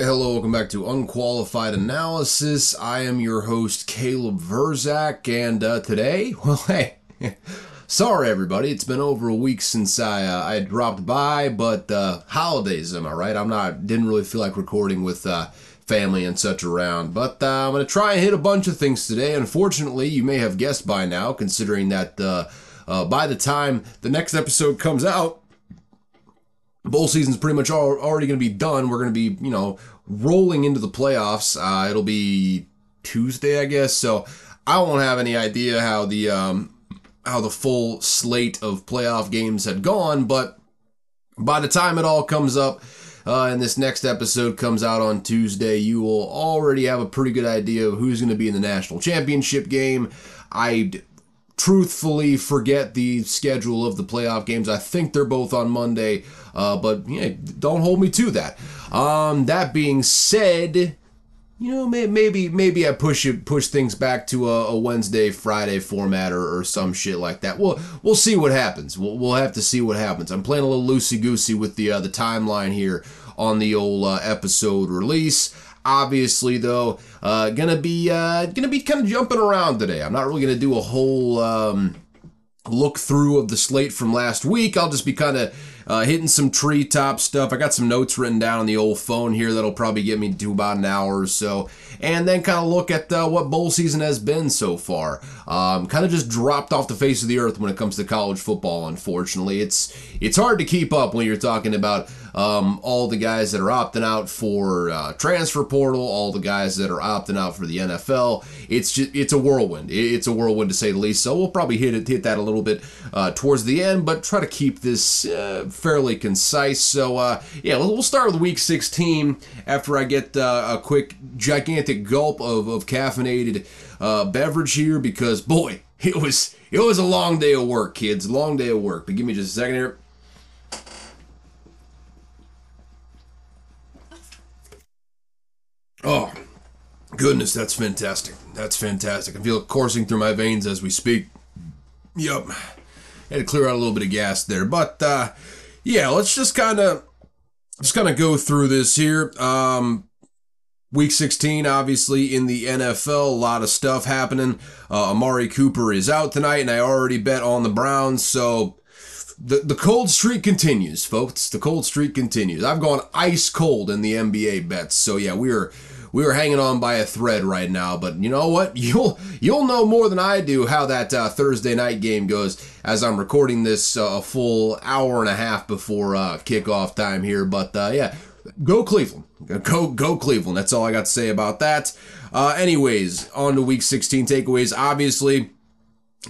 right, hello, welcome back to Unqualified Analysis. I am your host, Caleb Vrzak, and uh, today, well, hey, sorry everybody, it's been over a week since I uh, I dropped by, but uh, holidays, am I right? I'm not, didn't really feel like recording with uh, family and such around, but uh, I'm going to try and hit a bunch of things today. Unfortunately, you may have guessed by now, considering that uh, by the time the next episode comes out, bowl season's pretty much all, already going to be done. We're going to be, you know, rolling into the playoffs. Uh, it'll be Tuesday, I guess. So I won't have any idea how the um, how the full slate of playoff games had gone. But by the time it all comes up, uh, and this next episode comes out on Tuesday, you will already have a pretty good idea of who's going to be in the national championship game. I truthfully forget the schedule of the playoff games. I think they're both on Monday, uh, but yeah, don't hold me to that. Um, that being said, you know, maybe maybe I push it push things back to a, a Wednesday Friday format or, or, some shit like that. We'll we'll see what happens. We'll, we'll have to see what happens. I'm playing a little loosey goosey with the uh, the timeline here on the old uh, episode release. Obviously, though, uh, gonna be uh, gonna be kind of jumping around today. I'm not really gonna do a whole um, look through of the slate from last week. I'll just be kind of uh, hitting some treetop stuff. I got some notes written down on the old phone here that'll probably get me to about an hour or so, and then kind of look at uh, what bowl season has been so far. Um, kind of just dropped off the face of the earth when it comes to college football. Unfortunately, it's it's hard to keep up when you're talking about um, all the guys that are opting out for uh, transfer portal, all the guys that are opting out for the NFL. It's just it's a whirlwind. It's a whirlwind to say the least. So we'll probably hit it hit that a little bit uh, towards the end, but try to keep this uh, fairly concise. So uh, yeah, we'll start with Week 16 after I get uh, a quick gigantic gulp of, of caffeinated uh, beverage here because boy, it was it was a long day of work, kids. Long day of work. But give me just a second here. Oh, goodness, that's fantastic. That's fantastic. I feel it coursing through my veins as we speak. Yep. Had to clear out a little bit of gas there. But uh yeah, let's just kinda just kinda go through this here. Um Week 16, obviously, in the NFL, a lot of stuff happening. Uh, Amari Cooper is out tonight, and I already bet on the Browns, so the, the cold streak continues, folks. The cold streak continues. I've gone ice cold in the NBA bets, so yeah, we are we are hanging on by a thread right now. But you know what? You'll you'll know more than I do how that uh, Thursday night game goes as I'm recording this uh, a full hour and a half before uh, kickoff time here. But uh, yeah, go Cleveland. Go go Cleveland. That's all I got to say about that. Uh, anyways, on to Week 16 takeaways. Obviously.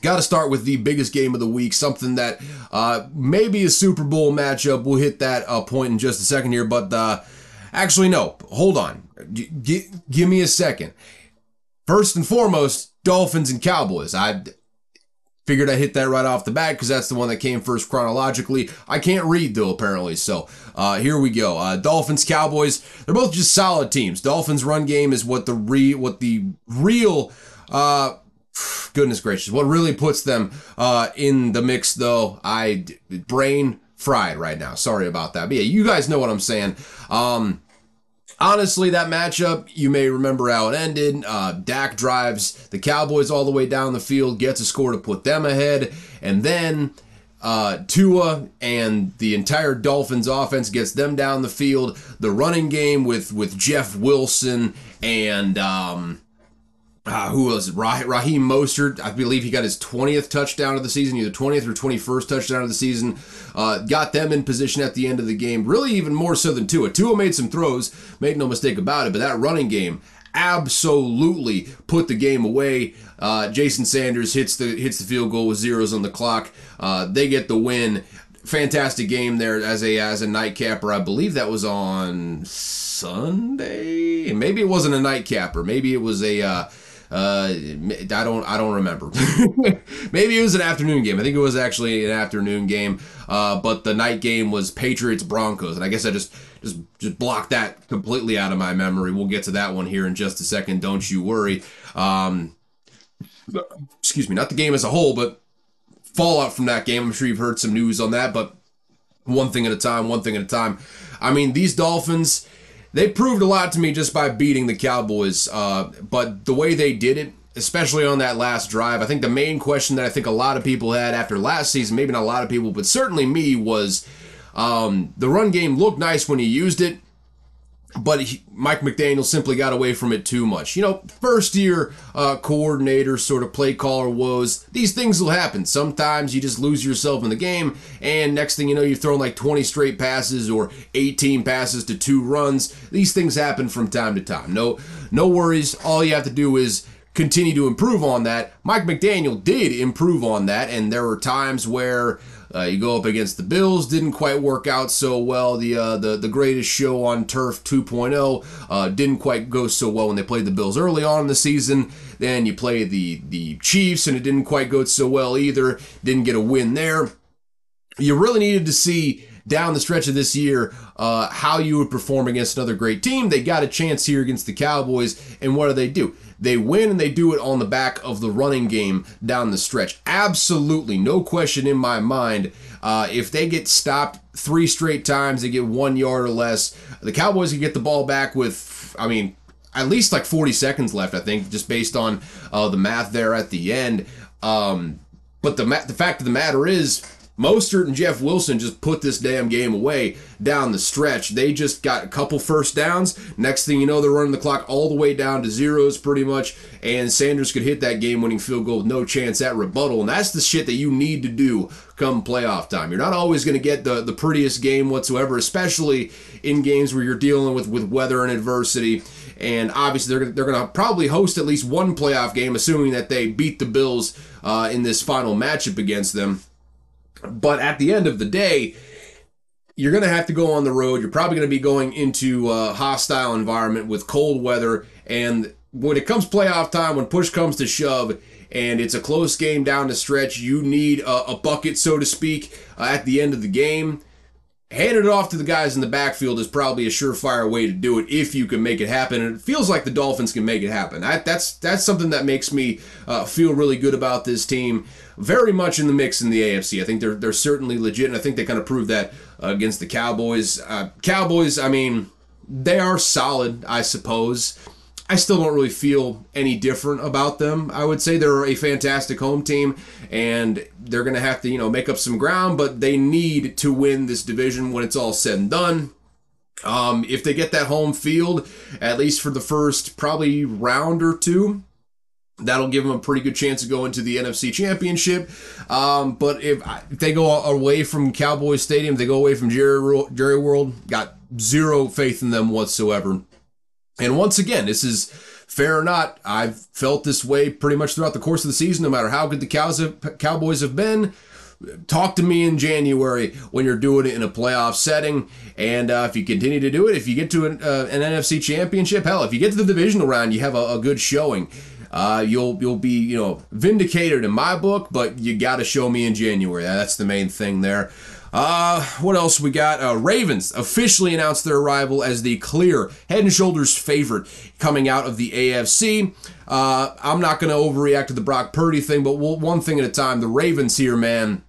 Got to start with the biggest game of the week, something that uh, maybe a Super Bowl matchup. We'll hit that uh, point in just a second here, but uh, actually, no. Hold on. G- g- give me a second. First and foremost, Dolphins and Cowboys. I figured I hit that right off the bat because that's the one that came first chronologically. I can't read though, apparently. So uh, here we go. Uh, Dolphins, Cowboys. They're both just solid teams. Dolphins' run game is what the re what the real. Uh, goodness gracious, what really puts them uh, in the mix though? I brain fried right now. Sorry about that. But yeah, you guys know what I'm saying. Um, honestly, that matchup, you may remember how it ended. Uh, Dak drives the Cowboys all the way down the field, gets a score to put them ahead, and then uh, Tua and the entire Dolphins offense gets them down the field. The running game with with Jeff Wilson and um, uh, who was? Rah- Raheem Mostert. I believe he got his 20th touchdown of the season, either 20th or 21st touchdown of the season. Uh, got them in position at the end of the game, really even more so than Tua. Tua made some throws, made no mistake about it, but that running game absolutely put the game away. Uh, Jason Sanders hits the hits the field goal with zeros on the clock. Uh, they get the win. Fantastic game there as a as a nightcapper. I believe that was on Sunday. Maybe it wasn't a nightcapper. Maybe it was a uh, I don't I don't remember. Maybe it was an afternoon game. I think it was actually an afternoon game. Uh, but the night game was Patriots Broncos, and I guess I just just just blocked that completely out of my memory. We'll get to that one here in just a second. Don't you worry. Um, excuse me, not the game as a whole, but fallout from that game. I'm sure you've heard some news on that, but one thing at a time, one thing at a time. I mean, these Dolphins they proved a lot to me just by beating the Cowboys. Uh, but the way they did it, especially on that last drive, I think the main question that I think a lot of people had after last season, maybe not a lot of people, but certainly me, was um, the run game looked nice when he used it but he, Mike McDaniel simply got away from it too much. You know, first year uh, coordinator, sort of play caller woes. These things will happen. Sometimes you just lose yourself in the game, and next thing you know, you've thrown like 20 straight passes or 18 passes to two runs. These things happen from time to time. No, no worries. All you have to do is continue to improve on that. Mike McDaniel did improve on that, and there were times where uh, you go up against the Bills, didn't quite work out so well. The uh, the the greatest show on turf 2.0 uh, didn't quite go so well when they played the Bills early on in the season. Then you play the the Chiefs, and it didn't quite go so well either. Didn't get a win there. You really needed to see down the stretch of this year uh, how you would perform against another great team. They got a chance here against the Cowboys, and what do they do? They win and they do it on the back of the running game down the stretch. Absolutely, no question in my mind. Uh, if they get stopped three straight times, they get one yard or less. The Cowboys can get the ball back with, I mean, at least like 40 seconds left, I think, just based on uh, the math there at the end. Um, but the ma- the fact of the matter is, Mostert and Jeff Wilson just put this damn game away down the stretch. They just got a couple first downs. Next thing you know, they're running the clock all the way down to zeros pretty much. And Sanders could hit that game winning field goal with no chance at rebuttal. And that's the shit that you need to do come playoff time. You're not always going to get the, the prettiest game whatsoever, especially in games where you're dealing with, with weather and adversity. And obviously, they're, they're going to probably host at least one playoff game, assuming that they beat the Bills uh, in this final matchup against them. But at the end of the day, you're going to have to go on the road. You're probably going to be going into a hostile environment with cold weather. And when it comes playoff time, when push comes to shove, and it's a close game down the stretch, you need a, a bucket, so to speak, uh, at the end of the game. Handing it off to the guys in the backfield is probably a surefire way to do it if you can make it happen. And it feels like the Dolphins can make it happen. I, that's that's something that makes me uh, feel really good about this team very much in the mix in the AFC. I think they're they're certainly legit, and I think they kind of proved that uh, against the Cowboys. Uh, Cowboys, I mean, they are solid, I suppose. I still don't really feel any different about them. I would say they're a fantastic home team, and they're going to have to, you know, make up some ground, but they need to win this division when it's all said and done. Um, if they get that home field, at least for the first probably round or two, That'll give them a pretty good chance to go into the NFC Championship. Um, but if, if, they go away from Cowboys Stadium, they go away from Jerry, Jerry World, got zero faith in them whatsoever. And once again, this is fair or not. I've felt this way pretty much throughout the course of the season, no matter how good the Cows have, Cowboys have been. Talk to me in January when you're doing it in a playoff setting. And uh, if you continue to do it, if you get to an, uh, an, NFC championship, hell, if you get to the divisional round, you have a, a good showing uh, you'll you'll be you know vindicated in my book, but you got to show me in January. That's the main thing there. Uh, what else we got? Uh, Ravens officially announced their arrival as the clear head and shoulders favorite coming out of the AFC. Uh, I'm not going to overreact to the Brock Purdy thing, but we'll, one thing at a time. The Ravens here, man.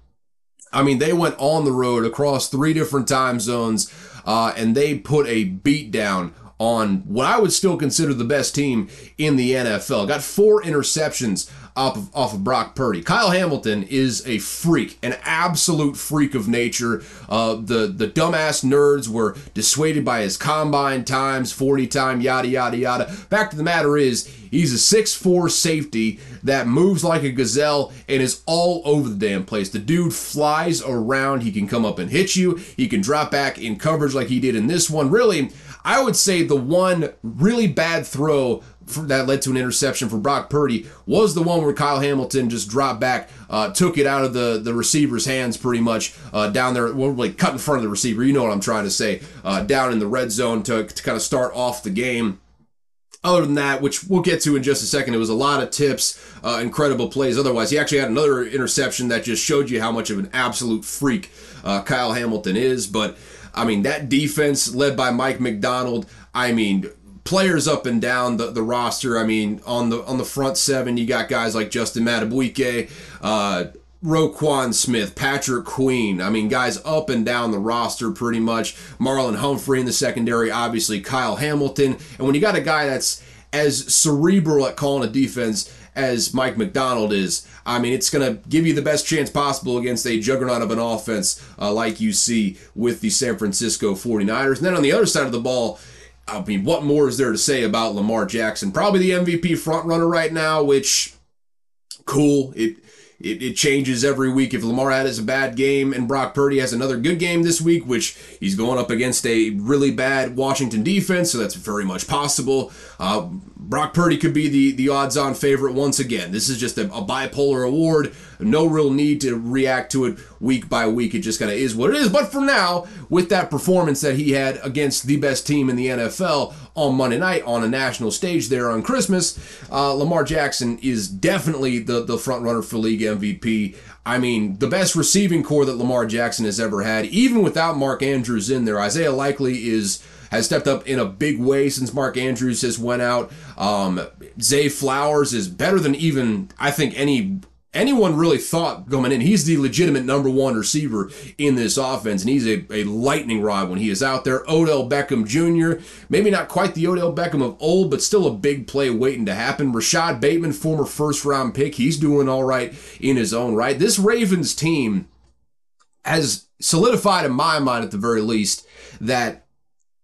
I mean, they went on the road across three different time zones, uh, and they put a beat down on what I would still consider the best team in the NFL. Got four interceptions off of, off of Brock Purdy. Kyle Hamilton is a freak, an absolute freak of nature. Uh, the the dumbass nerds were dissuaded by his combine times, 40 time, yada yada yada. Fact of the matter is, he's a six-four safety that moves like a gazelle and is all over the damn place. The dude flies around. He can come up and hit you. He can drop back in coverage like he did in this one. Really, I would say the one really bad throw that led to an interception for Brock Purdy was the one where Kyle Hamilton just dropped back, uh, took it out of the, the receiver's hands pretty much uh, down there, well, like cut in front of the receiver. You know what I'm trying to say, uh, down in the red zone to, to kind of start off the game. Other than that, which we'll get to in just a second, it was a lot of tips, uh, incredible plays. Otherwise, he actually had another interception that just showed you how much of an absolute freak uh, Kyle Hamilton is. But I mean, that defense led by Mike Macdonald, I mean, players up and down the, the roster. I mean, on the on the front seven, you got guys like Justin Madubuike, uh, Roquan Smith, Patrick Queen. I mean, guys up and down the roster pretty much. Marlon Humphrey in the secondary, obviously Kyle Hamilton. And when you got a guy that's as cerebral at calling a defense as Mike Macdonald is, I mean, it's going to give you the best chance possible against a juggernaut of an offense uh, like you see with the San Francisco 49ers. And then on the other side of the ball, I mean, what more is there to say about Lamar Jackson? Probably the MVP frontrunner right now, which cool. It it, it changes every week. If Lamar has a bad game and Brock Purdy has another good game this week, which he's going up against a really bad Washington defense, so that's very much possible. Uh, Brock Purdy could be the, the odds on favorite once again. This is just a, a, bipolar award. No real need to react to it week by week. It just kind of is what it is. But for now, with that performance that he had against the best team in the NFL on Monday night on a national stage there on Christmas, uh, Lamar Jackson is definitely the, the front runner for league MVP. I mean, the best receiving corps that Lamar Jackson has ever had, even without Mark Andrews in there. Isaiah Likely is has stepped up in a big way since Mark Andrews has went out. Um, Zay Flowers is better than even I think any anyone really thought coming in. He's the legitimate number one receiver in this offense, and he's a, a lightning rod when he is out there. Odell Beckham Jr., maybe not quite the Odell Beckham of old, but still a big play waiting to happen. Rashod Bateman, former first round pick, he's doing all right in his own right. This Ravens team has solidified in my mind at the very least that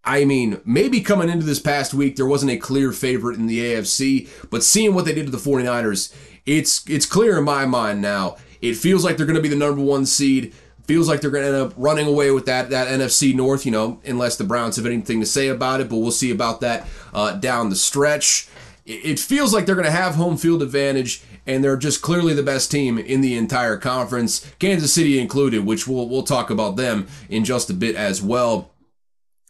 I mean, maybe coming into this past week, there wasn't a clear favorite in the AFC, but seeing what they did to the 49ers, it's it's clear in my mind now. It feels like they're going to be the number one seed. Feels like they're going to end up running away with that that NFC North, you know, unless the Browns have anything to say about it. But we'll see about that uh, down the stretch. It feels like they're going to have home field advantage, and they're just clearly the best team in the entire conference, Kansas City included, which we'll we'll talk about them in just a bit as well.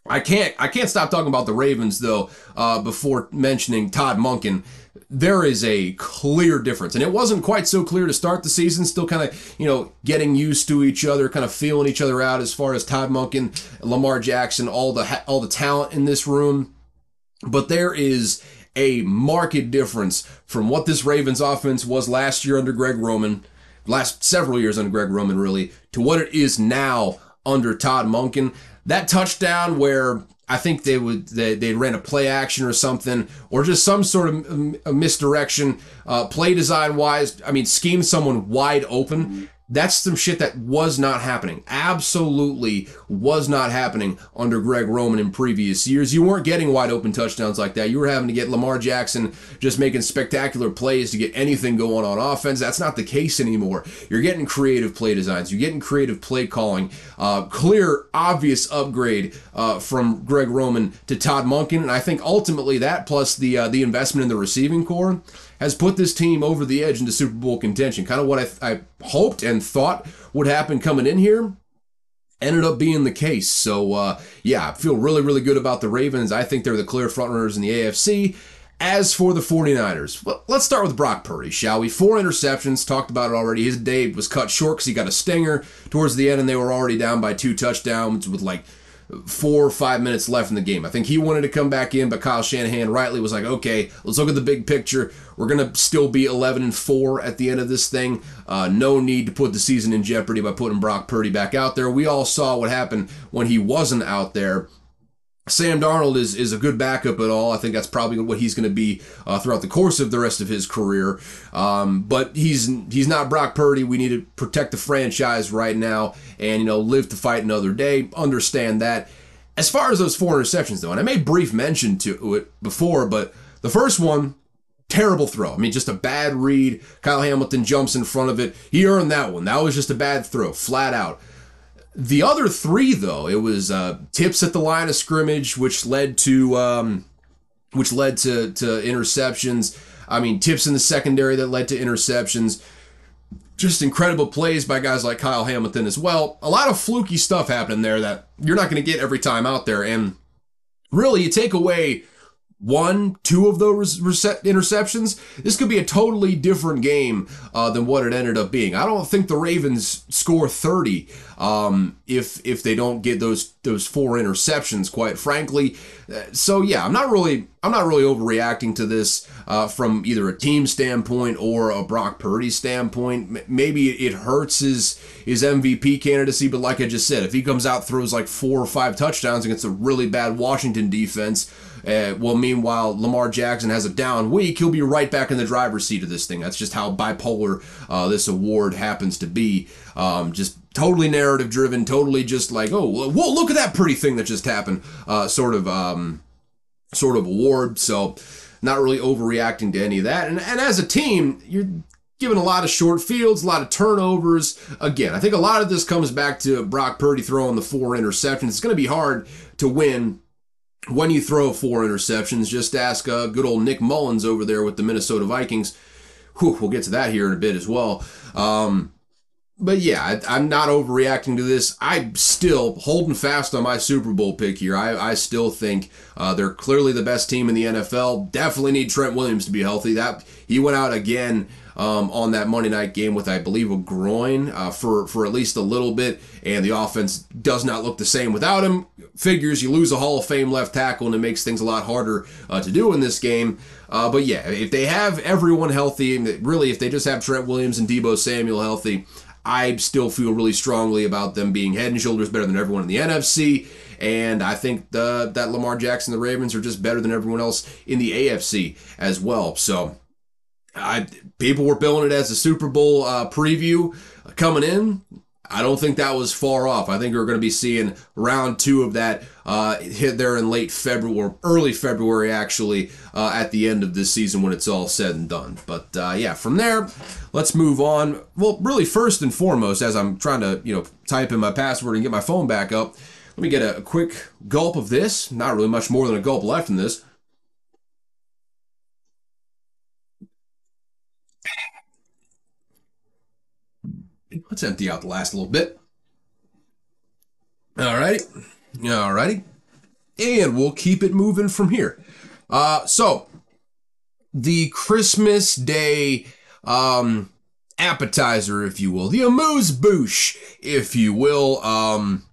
I can't I can't stop talking about the Ravens though uh, before mentioning Todd Monken. There is a clear difference, and it wasn't quite so clear to start the season. Still, kind of you know getting used to each other, kind of feeling each other out as far as Todd Monken, Lamar Jackson, all the all the talent in this room. But there is a marked difference from what this Ravens offense was last year under Greg Roman, last several years under Greg Roman, really, to what it is now under Todd Monken that touchdown where I think they would they, they ran a play action or something, or just some sort of misdirection, uh, play design wise. I mean, scheme someone wide open. That's some shit that was not happening. Absolutely was not happening under Greg Roman in previous years. You weren't getting wide open touchdowns like that. You were having to get Lamar Jackson just making spectacular plays to get anything going on offense. That's not the case anymore. You're getting creative play designs. You're getting creative play calling. Uh, clear, obvious upgrade uh, from Greg Roman to Todd Monken, and I think ultimately that plus the uh, the investment in the receiving corps has put this team over the edge into Super Bowl contention. Kind of what I, th- I hoped and thought would happen coming in here ended up being the case. So, uh, yeah, I feel really, really good about the Ravens. I think they're the clear frontrunners in the AFC. As for the 49ers, well, let's start with Brock Purdy, shall we? Four interceptions, talked about it already. His day was cut short because he got a stinger towards the end, and they were already down by two touchdowns with like four or five minutes left in the game. I think he wanted to come back in, but Kyle Shanahan rightly was like, okay, let's look at the big picture. We're going to still be 11 and 4 at the end of this thing. Uh, no need to put the season in jeopardy by putting Brock Purdy back out there. We all saw what happened when he wasn't out there. Sam Darnold is, is a good backup at all. I think that's probably what he's going to be uh, throughout the course of the rest of his career. Um, but he's he's not Brock Purdy. We need to protect the franchise right now, and you know live to fight another day. Understand that. As far as those four interceptions, though, and I made brief mention to it before, but the first one, terrible throw. I mean, just a bad read. Kyle Hamilton jumps in front of it. He earned that one. That was just a bad throw, flat out. The other three, though, it was uh, tips at the line of scrimmage, which led to um, which led to to interceptions. I mean, tips in the secondary that led to interceptions. Just incredible plays by guys like Kyle Hamilton as well. A lot of fluky stuff happening there that you're not going to get every time out there. And really, you take away one, two of those interceptions, this could be a totally different game uh, than what it ended up being. I don't think the Ravens score 30 um, if if they don't get those those four interceptions. Quite frankly, uh, so yeah, I'm not really I'm not really overreacting to this. Uh, from either a team standpoint or a Brock Purdy standpoint. Maybe it hurts his his MVP candidacy, but like I just said, if he comes out throws like four or five touchdowns against a really bad Washington defense, uh, well, meanwhile Lamar Jackson has a down week, he'll be right back in the driver's seat of this thing. That's just how bipolar uh, this award happens to be. Um, just totally narrative driven, totally just like, oh, whoa, look at that pretty thing that just happened, uh, sort of, um, sort of award. So not really overreacting to any of that. And, and as a team, you're given a lot of short fields, a lot of turnovers. Again, I think a lot of this comes back to Brock Purdy throwing the four interceptions. It's going to be hard to win when you throw four interceptions. Just ask uh, good old Nick Mullens over there with the Minnesota Vikings. Whew, we'll get to that here in a bit as well. Um, but yeah, I, am not overreacting to this. I'm still holding fast on my Super Bowl pick here. I, I still think uh, they're clearly the best team in the NFL. Definitely need Trent Williams to be healthy. That he went out again um, on that Monday night game with, I believe, a groin uh, for for at least a little bit, and the offense does not look the same without him. Figures you lose a Hall of Fame left tackle, and it makes things a lot harder uh, to do in this game. Uh, but yeah, if they have everyone healthy, really, if they just have Trent Williams and Deebo Samuel healthy. I still feel really strongly about them being head and shoulders better than everyone in the NFC. And I think the, that Lamar Jackson, and the Ravens, are just better than everyone else in the AFC as well. So I people were billing it as a Super Bowl uh, preview coming in. I don't think that was far off. I think we're going to be seeing round two of that uh, hit there in late February early February, actually, uh, at the end of this season when it's all said and done. But uh, yeah, from there, let's move on. Well, really, first and foremost, as I'm trying to you know type in my password and get my phone back up, let me get a quick gulp of this. Not really much more than a gulp left in this. Let's empty out the last little bit. All righty. All righty. And we'll keep it moving from here. Uh, so, the Christmas Day um, appetizer, if you will, the amuse bouche, if you will. Um,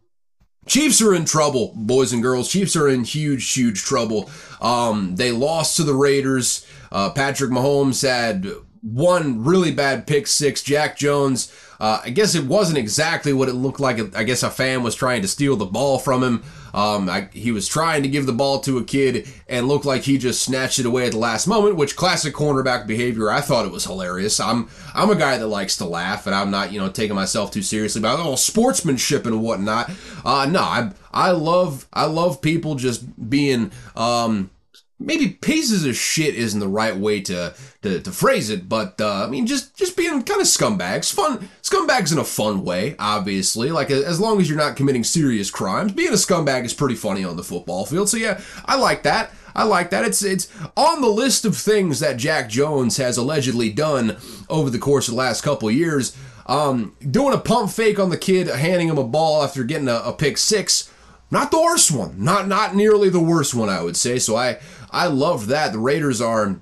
Chiefs are in trouble, boys and girls. Chiefs are in huge, huge trouble. Um, they lost to the Raiders. Uh, Patrick Mahomes had one really bad pick six. Jack Jones uh, I guess it wasn't exactly what it looked like. I guess a fan was trying to steal the ball from him. Um, I, he was trying to give the ball to a kid and looked like he just snatched it away at the last moment, which classic cornerback behavior. I thought it was hilarious. I'm I'm a guy that likes to laugh, and I'm not you know taking myself too seriously about oh sportsmanship and whatnot. Uh, no, I I love I love people just being um, maybe pieces of shit isn't the right way to to, to phrase it, but uh, I mean just just being kind of scumbags, fun scumbags in a fun way, obviously. Like as long as you're not committing serious crimes, being a scumbag is pretty funny on the football field. So yeah, I like that. I like that. It's it's on the list of things that Jack Jones has allegedly done over the course of the last couple years. Um, doing a pump fake on the kid, handing him a ball after getting a, a pick six. Not the worst one. Not not nearly the worst one, I would say. So I I love that. The Raiders are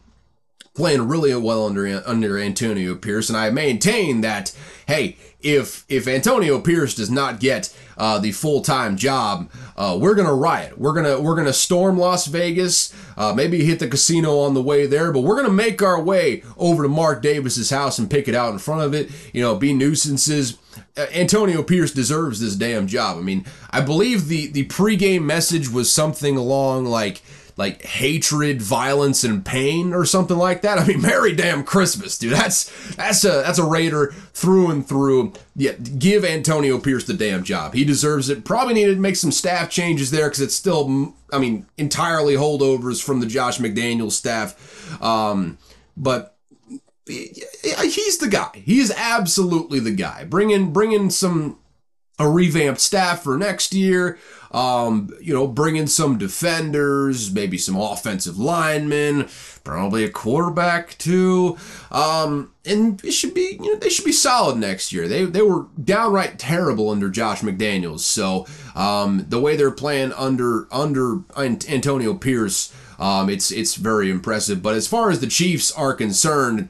playing really well under under Antonio Pierce, and I maintain that hey, if if Antonio Pierce does not get uh, the full time job, uh, we're gonna riot. We're gonna we're gonna storm Las Vegas. Uh, maybe hit the casino on the way there, but we're gonna make our way over to Mark Davis's house and pick it out in front of it. You know, be nuisances. Uh, Antonio Pierce deserves this damn job. I mean, I believe the the pregame message was something along like like hatred, violence, and pain or something like that. I mean, Merry damn Christmas, dude. That's that's a that's a Raider through and through. Yeah, give Antonio Pierce the damn job. He deserves it. Probably needed to make some staff changes there because it's still, I mean, entirely holdovers from the Josh McDaniels staff. Um, but he's the guy. He is absolutely the guy. Bring in, bring in some a revamped staff for next year. Um, you know, bring in some defenders, maybe some offensive linemen, probably a quarterback too. Um, and it should be, you know, they should be solid next year. They they were downright terrible under Josh McDaniels. So um, the way they're playing under under Antonio Pierce, um, it's it's very impressive. But as far as the Chiefs are concerned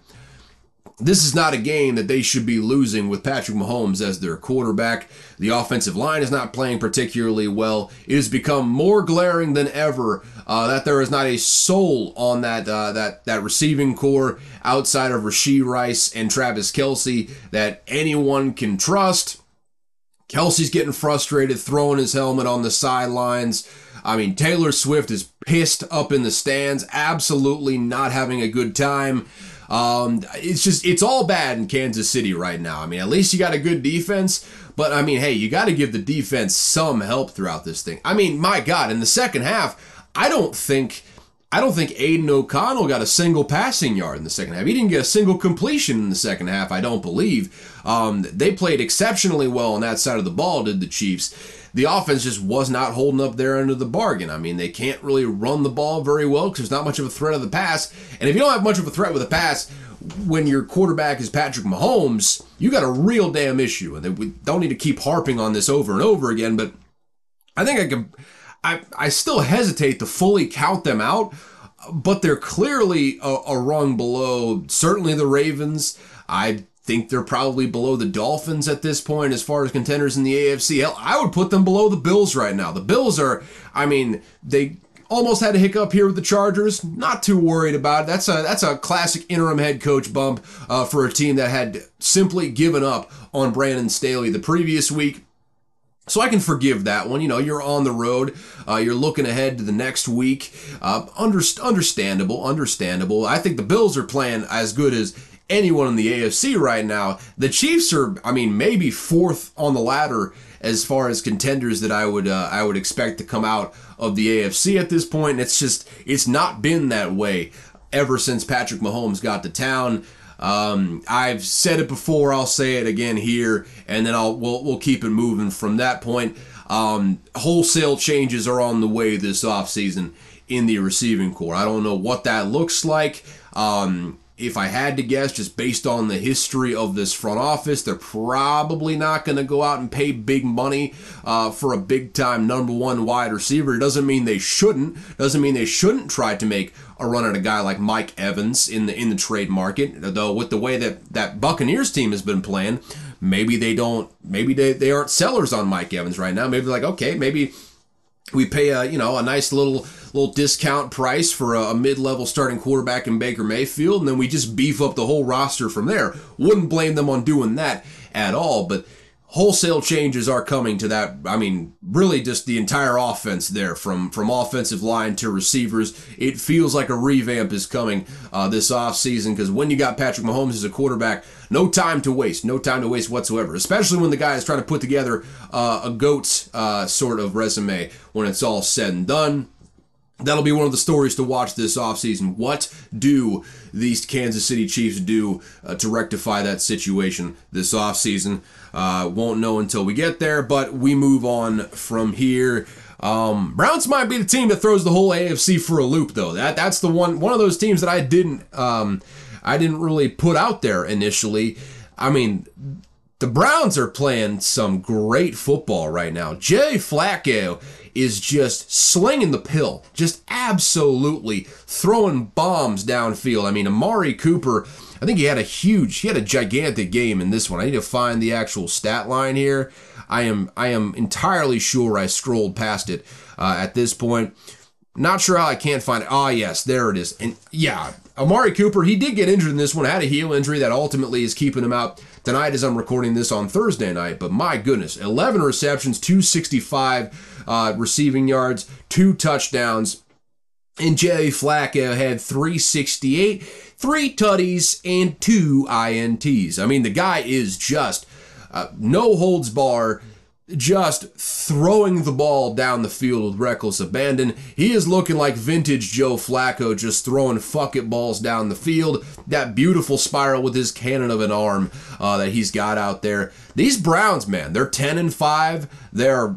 this is not a game that they should be losing with Patrick Mahomes as their quarterback. The offensive line is not playing particularly well. It has become more glaring than ever uh, that there is not a soul on that uh, that that receiving corps outside of Rashee Rice and Travis Kelce that anyone can trust. Kelce's getting frustrated, throwing his helmet on the sidelines. I mean, Taylor Swift is pissed up in the stands, absolutely not having a good time. Um, it's just it's all bad in Kansas City right now. I mean, at least you got a good defense, but I mean, hey, you got to give the defense some help throughout this thing. I mean, my God, in the second half, I don't think I don't think Aidan O'Connell got a single passing yard in the second half. He didn't get a single completion in the second half. I don't believe. Um, they played exceptionally well on that side of the ball. Did the Chiefs? The offense just was not holding up their end of the bargain. I mean, they can't really run the ball very well because there's not much of a threat of the pass. And if you don't have much of a threat with a pass, when your quarterback is Patrick Mahomes, you got a real damn issue. And we don't need to keep harping on this over and over again, but I think I can. I, I still hesitate to fully count them out, but they're clearly a, a rung below certainly the Ravens. I think they're probably below the Dolphins at this point as far as contenders in the AFC. Hell, I would put them below the Bills right now. The Bills are, I mean, they almost had a hiccup here with the Chargers. Not too worried about it. That's a that's a classic interim head coach bump uh, for a team that had simply given up on Brandon Staley the previous week. So I can forgive that one. You know, you're on the road. Uh, you're looking ahead to the next week. Uh, under, understandable, understandable. I think the Bills are playing as good as anyone in the AFC right now. The Chiefs are, I mean, maybe fourth on the ladder as far as contenders that I would uh, I would expect to come out of the AFC at this point. It's just it's not been that way ever since Patrick Mahomes got to town. Um, I've said it before. I'll say it again here, and then I'll we'll, we'll keep it moving from that point. Um, wholesale changes are on the way this offseason in the receiving corps. I don't know what that looks like. Um, if I had to guess, just based on the history of this front office, they're probably not going to go out and pay big money uh, for a big time number one wide receiver. It doesn't mean they shouldn't. Doesn't mean they shouldn't try to make a run at a guy like Mike Evans in the in the trade market. Though with the way that that Buccaneers team has been playing, maybe they don't. Maybe they, they aren't sellers on Mike Evans right now. Maybe like, okay, maybe we pay a you know a nice little little discount price for a, a mid-level starting quarterback in Baker Mayfield, and then we just beef up the whole roster from there. Wouldn't blame them on doing that at all, but wholesale changes are coming to that. I mean, really just the entire offense there from, from offensive line to receivers. It feels like a revamp is coming uh, this offseason because when you got Patrick Mahomes as a quarterback, no time to waste, no time to waste whatsoever, especially when the guy is trying to put together uh, a GOAT uh, sort of resume when it's all said and done. That'll be one of the stories to watch this offseason. What do these Kansas City Chiefs do uh, to rectify that situation this offseason? Uh, won't know until we get there, but we move on from here. Um, Browns might be the team that throws the whole AFC for a loop, though. That that's the one one of those teams that I didn't um, I didn't really put out there initially. I mean, the Browns are playing some great football right now. Jay Flacco is just slinging the pill, just absolutely throwing bombs downfield. I mean, Amari Cooper, I think he had a huge, he had a gigantic game in this one. I need to find the actual stat line here. I am, I am entirely sure I scrolled past it uh, at this point. Not sure how I can't find it. Ah, oh, yes, there it is. And yeah, Amari Cooper, he did get injured in this one, had a heel injury that ultimately is keeping him out tonight as I'm recording this on Thursday night. But my goodness, 11 receptions, 265 uh, receiving yards, two touchdowns. And Jay Flacco had 368, three tutties, and two INTs. I mean, the guy is just uh, no holds bar, just throwing the ball down the field with reckless abandon. He is looking like vintage Joe Flacco, just throwing fuck it balls down the field. That beautiful spiral with his cannon of an arm uh, that he's got out there. These Browns, man, they're 10 and 5. They're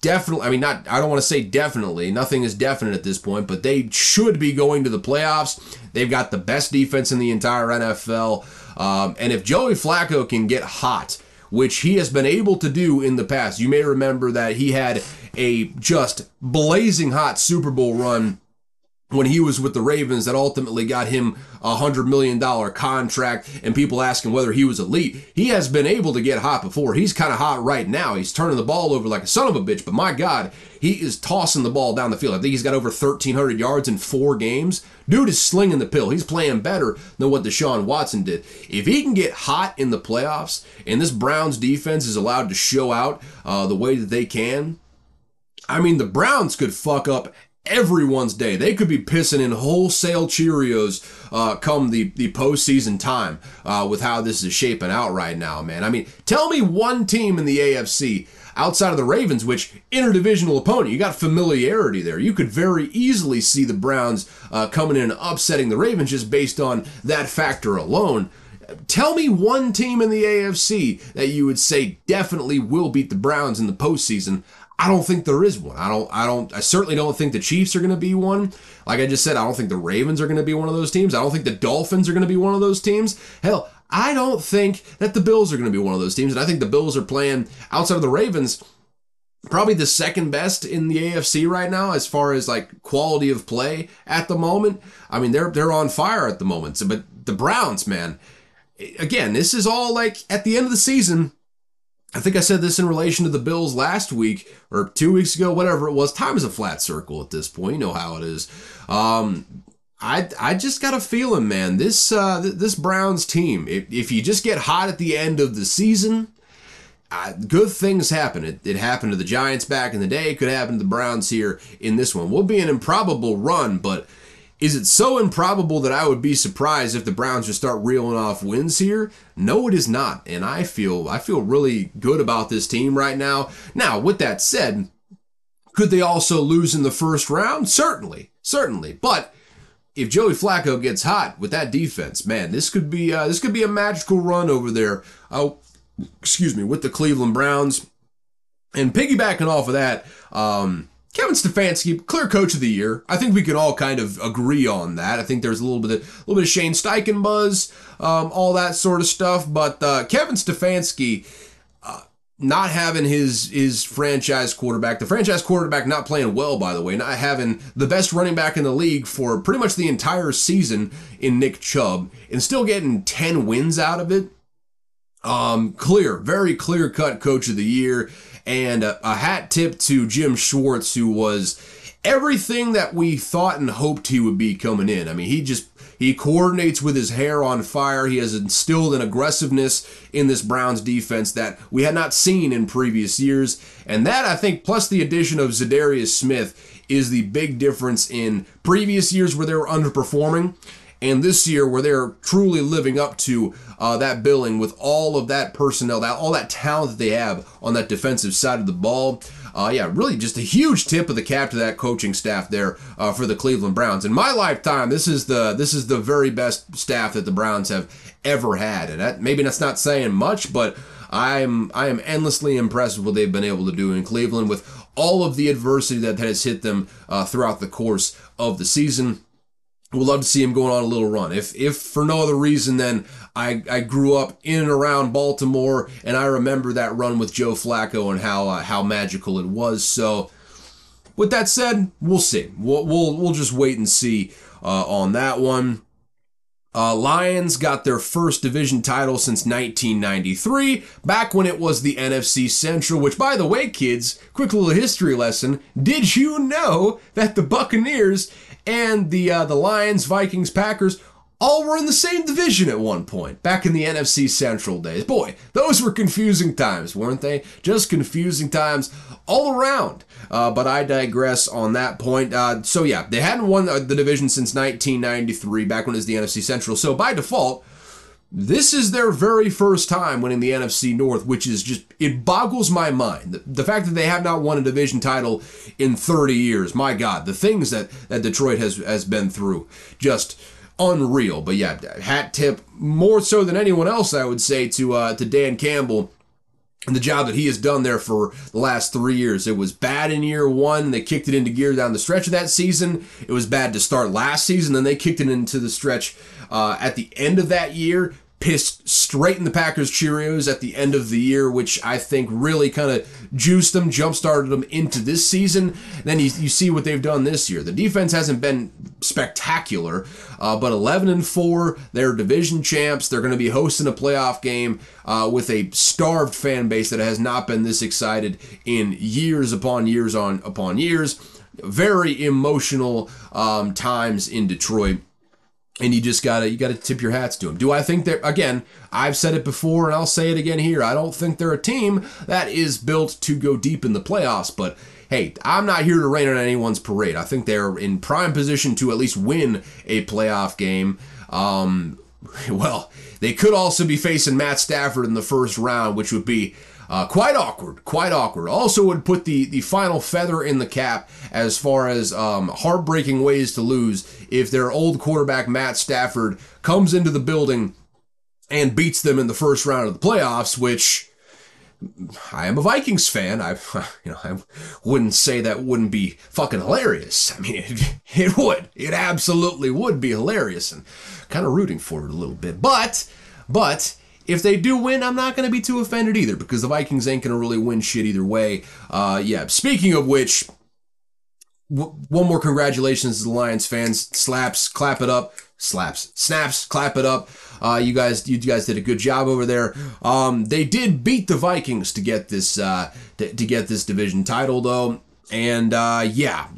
definitely, I mean, not, I don't want to say definitely, nothing is definite at this point, but they should be going to the playoffs. They've got the best defense in the entire NFL. Um, and if Joey Flacco can get hot, which he has been able to do in the past, you may remember that he had a just blazing hot Super Bowl run when he was with the Ravens that ultimately got him a hundred million dollar contract and people asking whether he was elite. He has been able to get hot before. He's kind of hot right now. He's turning the ball over like a son of a bitch, but my God, he is tossing the ball down the field. I think he's got over 1,300 yards in four games. Dude is slinging the pill. He's playing better than what Deshaun Watson did. If he can get hot in the playoffs and this Browns defense is allowed to show out uh, the way that they can, I mean, the Browns could fuck up everyone's day. They could be pissing in wholesale Cheerios uh, come the, the postseason time uh, with how this is shaping out right now, man. I mean, tell me one team in the AFC outside of the Ravens, which interdivisional opponent, you got familiarity there. You could very easily see the Browns uh, coming in and upsetting the Ravens just based on that factor alone. Tell me one team in the AFC that you would say definitely will beat the Browns in the postseason. I don't think there is one. I don't. I don't. I certainly don't think the Chiefs are going to be one. Like I just said, I don't think the Ravens are going to be one of those teams. I don't think the Dolphins are going to be one of those teams. Hell, I don't think that the Bills are going to be one of those teams. And I think the Bills are playing outside of the Ravens, probably the second best in the AFC right now as far as like quality of play at the moment. I mean, they're they're on fire at the moment. So, but the Browns, man, again, this is all like at the end of the season I think I said this in relation to the Bills last week or two weeks ago, whatever it was. Time is a flat circle at this point. You know how it is. Um, I I just got a feeling, man. This uh, this Browns team, if, if you just get hot at the end of the season, uh, good things happen. It, it happened to the Giants back in the day. It could happen to the Browns here in this one. Will be an improbable run, but is it so improbable that I would be surprised if the Browns just start reeling off wins here? No, it is not. And I feel I feel really good about this team right now. Now, with that said, could they also lose in the first round? Certainly, certainly. But if Joey Flacco gets hot with that defense, man, this could be uh, this could be a magical run over there. Oh, excuse me, with the Cleveland Browns. And piggybacking off of that, um, Kevin Stefanski, clear coach of the year. I think we can all kind of agree on that. I think there's a little bit of a little bit of Shane Steichen buzz, um, all that sort of stuff. But uh, Kevin Stefanski uh, not having his his franchise quarterback, the franchise quarterback not playing well, by the way, not having the best running back in the league for pretty much the entire season in Nick Chubb, and still getting ten wins out of it. Um, clear, very clear cut coach of the year. And a, a hat tip to Jim Schwartz, who was everything that we thought and hoped he would be coming in. I mean, he just he coordinates with his hair on fire. He has instilled an aggressiveness in this Browns defense that we had not seen in previous years. And that, I think, plus the addition of Za'Darius Smith, is the big difference in previous years where they were underperforming and this year where they're truly living up to uh, that billing with all of that personnel, that all that talent that they have on that defensive side of the ball. Uh, yeah, really just a huge tip of the cap to that coaching staff there uh, for the Cleveland Browns. In my lifetime, this is the this is the very best staff that the Browns have ever had, and that, maybe that's not saying much, but I'm I am endlessly impressed with what they've been able to do in Cleveland with all of the adversity that has hit them uh, throughout the course of the season. Would love to see him going on a little run. If if for no other reason than I, I grew up in and around Baltimore and I remember that run with Joe Flacco and how uh, how magical it was. So with that said, we'll see. We'll we'll, we'll just wait and see uh, on that one. Uh, Lions got their first division title since 1993, back when it was the NFC Central, which, by the way, kids, quick little history lesson. Did you know that the Buccaneers and the uh, the Lions, Vikings, Packers all were in the same division at one point back in the NFC Central days. Boy, those were confusing times, weren't they? Just confusing times all around. Uh, but I digress on that point. Uh, so yeah, they hadn't won the division since 1993, back when it was the NFC Central. So by default. This is their very first time winning the NFC North, which is just, it boggles my mind. The, the, fact that they have not won a division title in 30 years, my God, the things that, that Detroit has, has been through, just unreal. But yeah, hat tip more so than anyone else, I would say, to, uh, to Dan Campbell and the job that he has done there for the last three years. It was bad in year one. They kicked it into gear down the stretch of that season. It was bad to start last season. Then they kicked it into the stretch uh, at the end of that year pissed straight in the Packers Cheerios at the end of the year, which I think really kind of juiced them, jump started them into this season. Then you, you see what they've done this year. The defense hasn't been spectacular, uh, but 11 and 4, they're division champs. They're going to be hosting a playoff game uh, with a starved fan base that has not been this excited in years upon years on upon years. Very emotional um, times in Detroit and you just gotta you gotta tip your hats to them. Do I think they're again? I've said it before, and I'll say it again here. I don't think they're a team that is built to go deep in the playoffs. But hey, I'm not here to rain on anyone's parade. I think they're in prime position to at least win a playoff game. Um, well, they could also be facing Matt Stafford in the first round, which would be uh, quite awkward, quite awkward. Also, would put the, the final feather in the cap as far as um, heartbreaking ways to lose if their old quarterback Matt Stafford comes into the building and beats them in the first round of the playoffs, which I am a Vikings fan. I, you know, I wouldn't say that wouldn't be fucking hilarious. I mean, it, it would. It absolutely would be hilarious, and kind of rooting for it a little bit. But, but if they do win, I'm not going to be too offended either because the Vikings ain't going to really win shit either way. Uh, yeah, speaking of which, w- one more congratulations to the Lions fans. Slaps, clap it up. Slaps, snaps, clap it up. Uh, you guys, you guys did a good job over there. Um, they did beat the Vikings to get this uh, to, to get this division title though, and uh, yeah,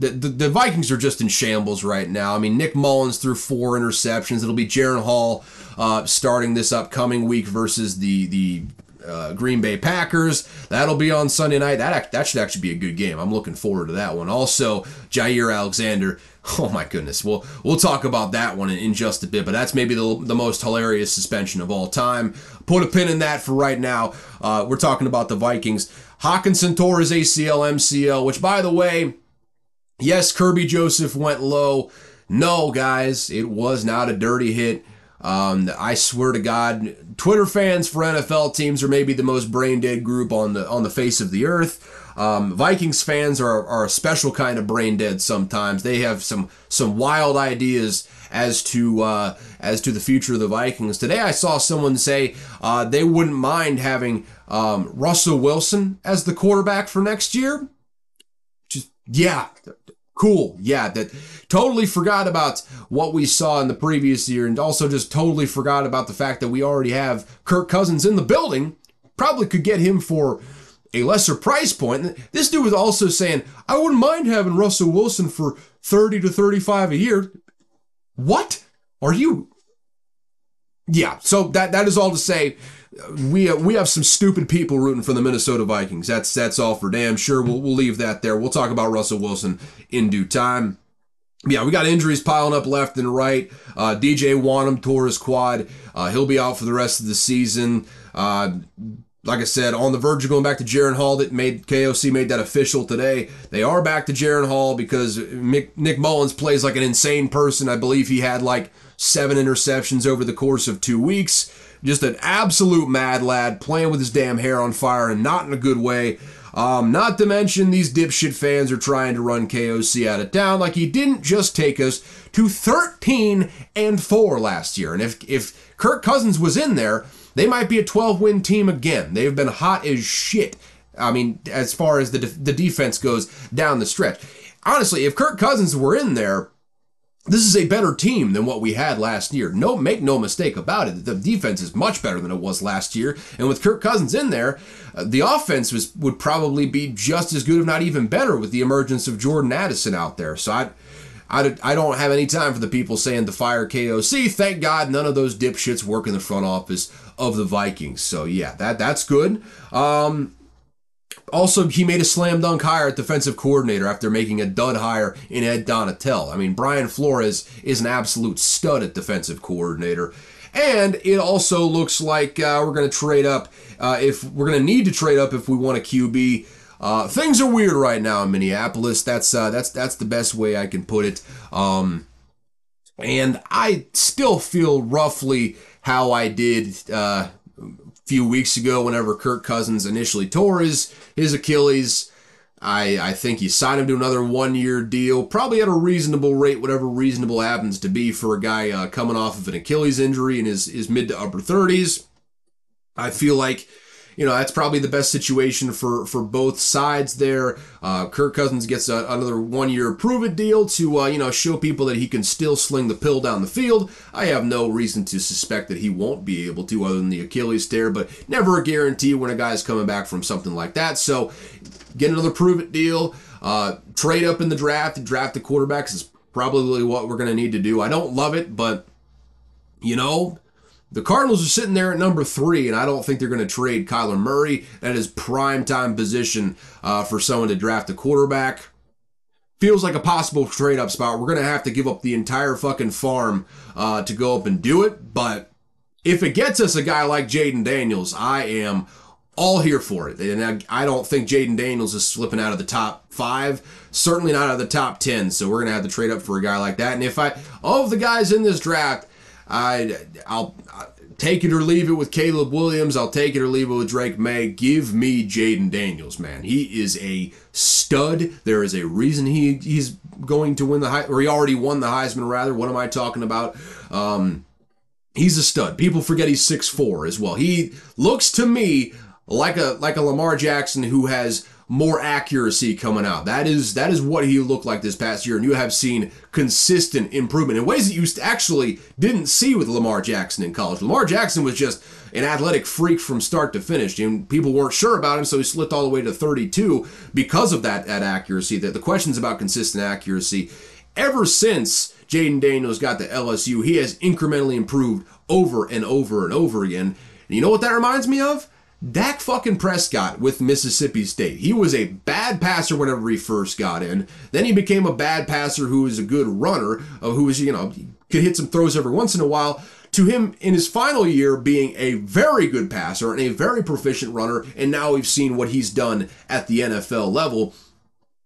the, the, the, Vikings are just in shambles right now. I mean, Nick Mullens threw four interceptions. It'll be Jaren Hall uh, starting this upcoming week versus the the uh, Green Bay Packers. That'll be on Sunday night. That that should actually be a good game. I'm looking forward to that one. Also, Jaire Alexander. Oh my goodness. We'll we'll talk about that one in, in just a bit. But that's maybe the, the most hilarious suspension of all time. Put a pin in that for right now. Uh, we're talking about the Vikings. Hockenson tore his ACL, MCL, which by the way, yes, Kerby Joseph went low. No, guys, it was not a dirty hit. Um, I swear to God, Twitter fans for NFL teams are maybe the most brain dead group on the on the face of the earth. Um, Vikings fans are, are a special kind of brain dead sometimes. They have some some wild ideas as to uh, as to the future of the Vikings. Today, I saw someone say uh, they wouldn't mind having um, Russell Wilson as the quarterback for next year. Just yeah, cool. Yeah, that totally forgot about what we saw in the previous year and also just totally forgot about the fact that we already have Kirk Cousins in the building. Probably could get him for a lesser price point. This dude was also saying, I wouldn't mind having Russell Wilson for 30 to 35 a year. What? Are you? Yeah, so that that is all to say we uh, we have some stupid people rooting for the Minnesota Vikings. That's that's all for damn sure. We'll we'll leave that there. We'll talk about Russell Wilson in due time. Yeah, we got injuries piling up left and right. Uh, DJ Wonnum tore his quad. Uh, he'll be out for the rest of the season. Uh, like I said, on the verge of going back to Jaren Hall. That made KOC made that official today. They are back to Jaren Hall because Mick, Nick Mullens plays like an insane person. I believe he had like seven interceptions over the course of two weeks. Just an absolute mad lad playing with his damn hair on fire and not in a good way. Um, not to mention these dipshit fans are trying to run KOC out of town like he didn't just take us to 13 and 4 last year. And if if Kirk Cousins was in there, they might be a 12 win team again. They've been hot as shit. I mean, as far as the de- the defense goes down the stretch. Honestly, if Kirk Cousins were in there, this is a better team than what we had last year. No, make no mistake about it. The defense is much better than it was last year, and with Kirk Cousins in there, uh, the offense was would probably be just as good, if not even better, with the emergence of Jordan Addison out there. So I, I, I don't have any time for the people saying to fire KOC. Thank God none of those dipshits work in the front office of the Vikings. So yeah, that that's good. Um, also, he made a slam dunk hire at defensive coordinator after making a dud hire in Ed Donatell. I mean, Brian Flores is an absolute stud at defensive coordinator. And it also looks like uh, we're going to trade up uh, if we're going to need to trade up if we want a QB. Uh, things are weird right now in Minneapolis. That's uh, that's that's the best way I can put it. Um, and I still feel roughly how I did uh, few weeks ago whenever Kirk Cousins initially tore his his Achilles. I, I think you sign him to another one year deal, probably at a reasonable rate, whatever reasonable happens to be for a guy uh, coming off of an Achilles injury in his, his mid to upper 30s. I feel like you know, that's probably the best situation for, for both sides there. Uh, Kirk Cousins gets a, another one year prove it deal to, uh, you know, show people that he can still sling the pill down the field. I have no reason to suspect that he won't be able to, other than the Achilles tear, but never a guarantee when a guy's coming back from something like that. So get another prove it deal. Uh, trade up in the draft, draft the quarterbacks is probably what we're going to need to do. I don't love it, but, you know, the Cardinals are sitting there at number three, and I don't think they're going to trade Kyler Murray. That is prime time position uh, for someone to draft a quarterback. Feels like a possible trade up spot. We're going to have to give up the entire fucking farm uh, to go up and do it. But if it gets us a guy like Jayden Daniels, I am all here for it. And I, I don't think Jayden Daniels is slipping out of the top five, certainly not out of the top 10. So we're going to have to trade up for a guy like that. And if I, all of the guys in this draft, I, I'll, I'll take it or leave it with Caleb Williams. I'll take it or leave it with Drake Maye. Give me Jayden Daniels, man. He is a stud. There is a reason he he's going to win the high, or he already won the Heisman. Rather, what am I talking about? Um, he's a stud. People forget he's six four as well. He looks to me like a like a Lamar Jackson who has more accuracy coming out. That is that is what he looked like this past year, and you have seen consistent improvement in ways that you actually didn't see with Lamar Jackson in college. Lamar Jackson was just an athletic freak from start to finish, and people weren't sure about him, so he slipped all the way to 32 because of that, that accuracy. That the questions about consistent accuracy, ever since Jayden Daniels got to LSU, he has incrementally improved over and over and over again. And you know what that reminds me of? Dak fucking Prescott with Mississippi State. He was a bad passer whenever he first got in. Then he became a bad passer who was a good runner, uh, who was, you know, could hit some throws every once in a while. To him, in his final year, being a very good passer and a very proficient runner, and now we've seen what he's done at the NFL level.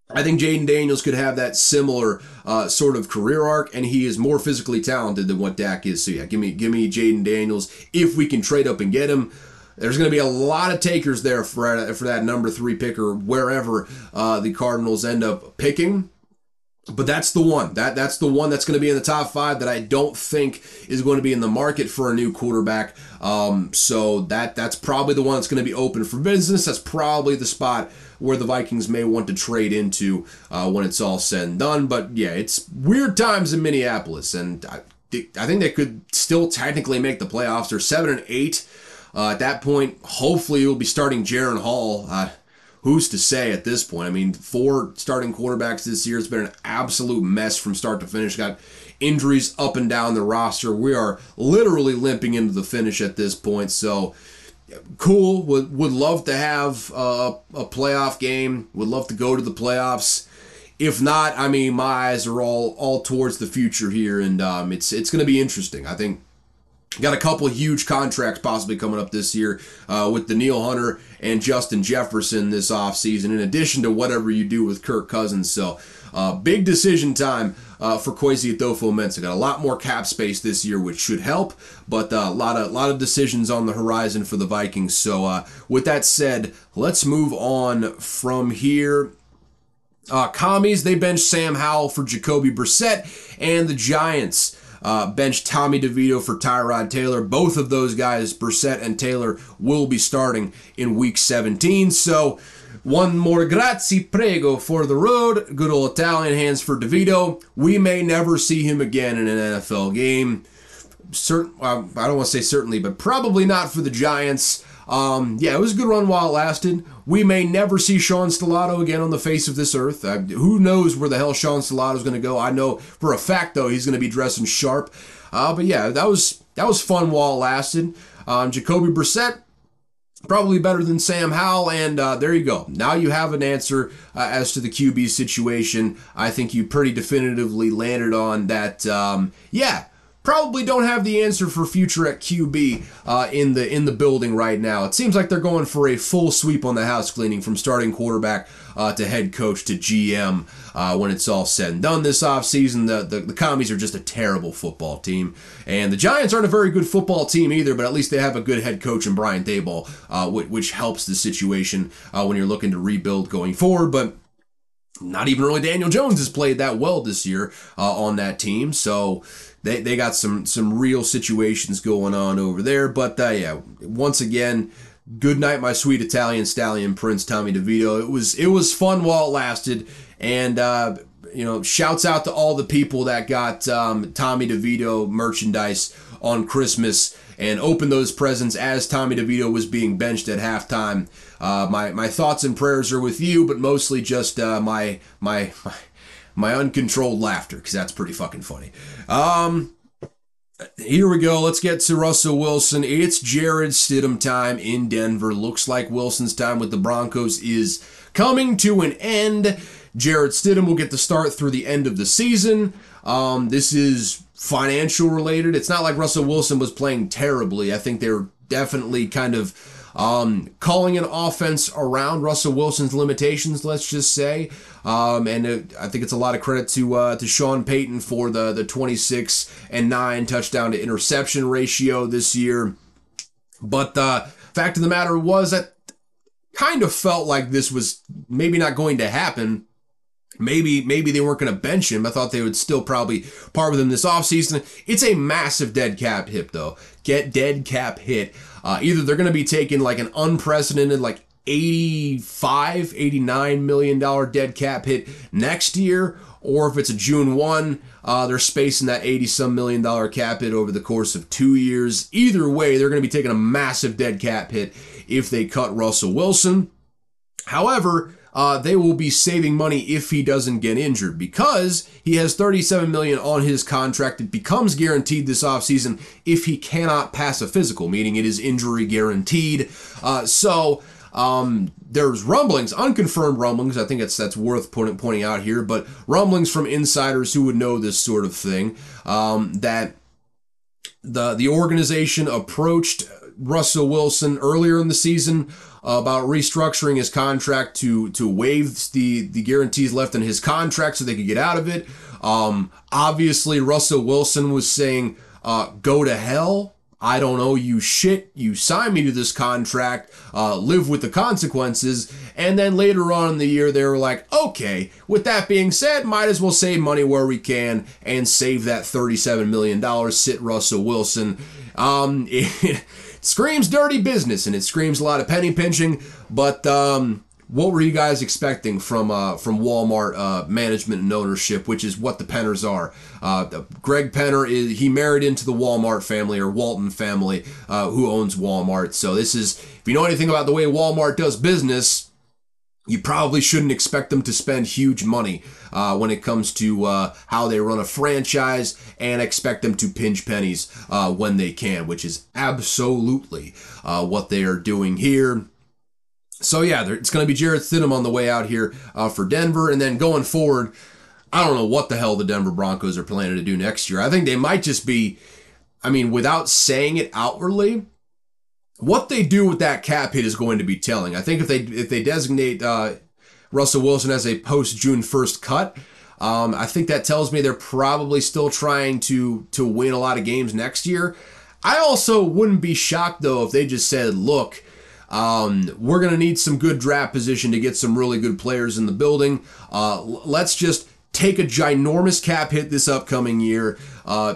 I think Jayden Daniels could have that similar uh, sort of career arc, and he is more physically talented than what Dak is. So yeah, give me give me Jayden Daniels if we can trade up and get him. There's going to be a lot of takers there for, for that number three picker, wherever uh, the Cardinals end up picking. But that's the one. That that's the one that's going to be in the top five that I don't think is going to be in the market for a new quarterback. Um, so that that's probably the one that's going to be open for business. That's probably the spot where the Vikings may want to trade into uh, when it's all said and done. But yeah, it's weird times in Minneapolis, and I, I think they could still technically make the playoffs. They're seven and eight. Uh, at that point, hopefully, we'll be starting Jaren Hall. Uh, who's to say at this point? I mean, four starting quarterbacks this year. It's been an absolute mess from start to finish. Got injuries up and down the roster. We are literally limping into the finish at this point. So, cool. Would would love to have uh, a playoff game. Would love to go to the playoffs. If not, I mean, my eyes are all all towards the future here, and um, it's it's going to be interesting. I think Got a couple huge contracts possibly coming up this year uh, with Danielle Hunter and Justin Jefferson this offseason, in addition to whatever you do with Kirk Cousins. So, uh, big decision time uh, for Kwesi Adofo-Mensah. Got a lot more cap space this year, which should help, but a uh, lot of lot of decisions on the horizon for the Vikings. So, uh, with that said, let's move on from here. Uh, commies, they benched Sam Howell for Jacoby Brissett, and the Giants uh, bench Tommy DeVito for Tyrod Taylor. Both of those guys, Brissett and Taylor, will be starting in week 17. So, one more grazie prego for the road. Good old Italian hands for DeVito. We may never see him again in an NFL game. Certain, I don't want to say certainly, but probably not for the Giants. Um, yeah, it was a good run while it lasted. We may never see Sean Stellato again on the face of this earth. Uh, who knows where the hell Sean Stellato is going to go? I know for a fact though he's going to be dressing sharp. Uh, but yeah, that was that was fun while it lasted. Um, Jacoby Brissett probably better than Sam Howell. And uh, there you go. Now you have an answer uh, as to the QB situation. I think you pretty definitively landed on that. Um, yeah, probably don't have the answer for future at QB uh, in the in the building right now. It seems like they're going for a full sweep on the house cleaning from starting quarterback uh, to head coach to GM uh, when it's all said and done this offseason. The, the, the commies are just a terrible football team. And the Giants aren't a very good football team either, but at least they have a good head coach in Brian Daboll, uh, which, which, helps the situation uh, when you're looking to rebuild going forward. But not even really Daniel Jones has played that well this year uh, on that team. So they, they got some some real situations going on over there. But uh, yeah, once again, good night, my sweet Italian stallion Prince Tommy DeVito. It was it was fun while it lasted, and uh, you know, shouts out to all the people that got um, Tommy DeVito merchandise on Christmas and opened those presents as Tommy DeVito was being benched at halftime. Uh, my my thoughts and prayers are with you, but mostly just uh, my my my my uncontrolled laughter because that's pretty fucking funny. Um, here we go. Let's get to Russell Wilson. It's Jarrett Stidham time in Denver. Looks like Wilson's time with the Broncos is coming to an end. Jarrett Stidham will get the start through the end of the season. Um, this is financial related. It's not like Russell Wilson was playing terribly. I think they're definitely kind of um, calling an offense around Russell Wilson's limitations, let's just say. Um, and it, I think it's a lot of credit to uh, to Sean Payton for the the 26 and 9 touchdown to interception ratio this year. But the fact of the matter was that kind of felt like this was maybe not going to happen Maybe maybe they weren't going to bench him. I thought they would still probably part with him this offseason. It's a massive dead cap hit though. Get dead cap hit. Uh, either they're going to be taking like an unprecedented like 85 89 million dollar dead cap hit next year or if it's a June 1 uh, they're spacing that 80 some million dollar cap hit over the course of 2 years. Either way, they're going to be taking a massive dead cap hit if they cut Russell Wilson. However, uh, they will be saving money if he doesn't get injured because he has 37 million on his contract. It becomes guaranteed this offseason if he cannot pass a physical, meaning it is injury guaranteed. Uh, so um, there's rumblings, unconfirmed rumblings. I think that's that's worth pointing, pointing out here, but rumblings from insiders who would know this sort of thing um, that the the organization approached Russell Wilson earlier in the season about restructuring his contract to to waive the the guarantees left in his contract so they could get out of it. Um, obviously, Russell Wilson was saying, uh, "Go to hell." I don't owe you shit. You signed me to this contract. Uh, live with the consequences. And then later on in the year, they were like, okay, with that being said, might as well save money where we can and save that $37 million. Sit Russell Wilson. Um, it, screams dirty business and it screams a lot of penny pinching. But um, what were you guys expecting from uh, from Walmart uh, management and ownership, which is what the Penners are? Uh, Greg Penner is he married into the Walmart family or Walton family, uh, who owns Walmart. So this is if you know anything about the way Walmart does business, you probably shouldn't expect them to spend huge money uh, when it comes to uh, how they run a franchise and expect them to pinch pennies uh, when they can, which is absolutely uh, what they are doing here. So, yeah, it's going to be Jarrett Stidham on the way out here uh, for Denver. And then going forward, I don't know what the hell the Denver Broncos are planning to do next year. I think they might just be, I mean, without saying it outwardly, what they do with that cap hit is going to be telling. I think if they if they designate uh, Russell Wilson as a post June first cut, um, I think that tells me they're probably still trying to to win a lot of games next year. I also wouldn't be shocked though if they just said, "Look, um, we're going to need some good draft position to get some really good players in the building. Uh, let's just take a ginormous cap hit this upcoming year. Uh,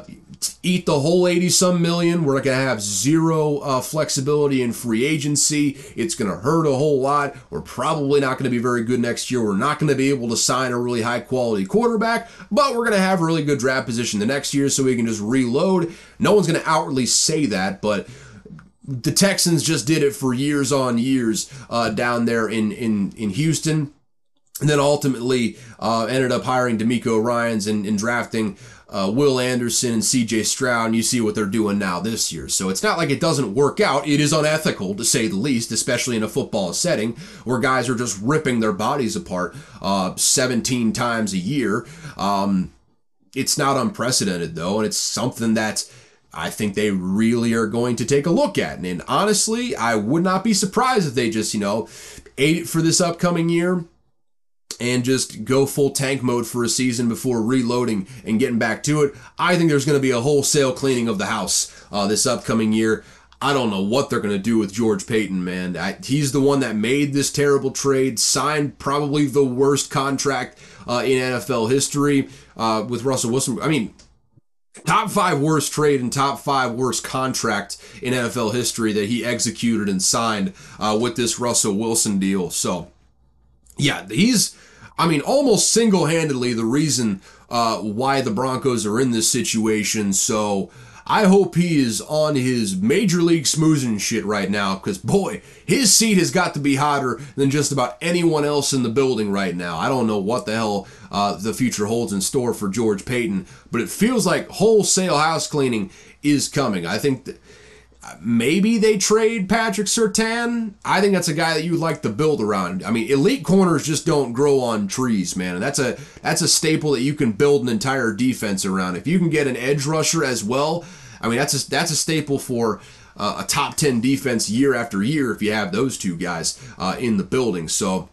eat the whole 80 some million. We're not going to have zero uh, flexibility in free agency. It's going to hurt a whole lot. We're probably not going to be very good next year. We're not going to be able to sign a really high quality quarterback, but we're going to have really good draft position the next year so we can just reload. No one's going to outwardly say that, but the Texans just did it for years on years uh, down there in, in, in Houston. And then ultimately uh, ended up hiring DeMeco Ryans and, and drafting uh, Will Anderson and CJ Stroud, and you see what they're doing now this year. So it's not like it doesn't work out. It is unethical, to say the least, especially in a football setting where guys are just ripping their bodies apart uh, 17 times a year. Um, it's not unprecedented, though, and it's something that I think they really are going to take a look at. And honestly, I would not be surprised if they just, you know, ate it for this upcoming year and just go full tank mode for a season before reloading and getting back to it. I think there's going to be a wholesale cleaning of the house uh, this upcoming year. I don't know what they're going to do with George Paton, man. I, he's the one that made this terrible trade, signed probably the worst contract uh, in NFL history uh, with Russell Wilson. I mean, top five worst trade and top five worst contract in NFL history that he executed and signed uh, with this Russell Wilson deal. So, yeah, he's, I mean, almost single handedly the reason uh, why the Broncos are in this situation. So, I hope he is on his major league smoozing shit right now because, boy, his seat has got to be hotter than just about anyone else in the building right now. I don't know what the hell uh, the future holds in store for George Paton, but it feels like wholesale house cleaning is coming. I think that maybe they trade Patrick Surtain. I think that's a guy that you'd like to build around. I mean, elite corners just don't grow on trees, man. And that's a that's a staple that you can build an entire defense around. If you can get an edge rusher as well, I mean, that's a that's a staple for uh, a top ten defense year after year. If you have those two guys uh, in the building, so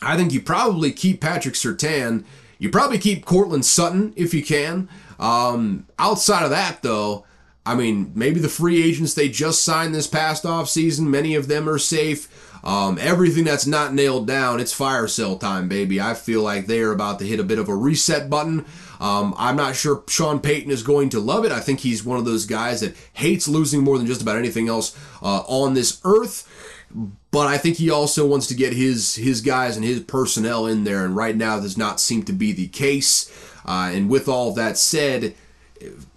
I think you probably keep Patrick Surtain. You probably keep Courtland Sutton if you can. Um, outside of that, though. I mean, maybe the free agents they just signed this past off season, many of them are safe. Um, everything that's not nailed down, it's fire sale time, baby. I feel like they are about to hit a bit of a reset button. Um, I'm not sure Sean Payton is going to love it. I think he's one of those guys that hates losing more than just about anything else uh, on this earth. But I think he also wants to get his his guys and his personnel in there, and right now does not seem to be the case. Uh, and with all that said,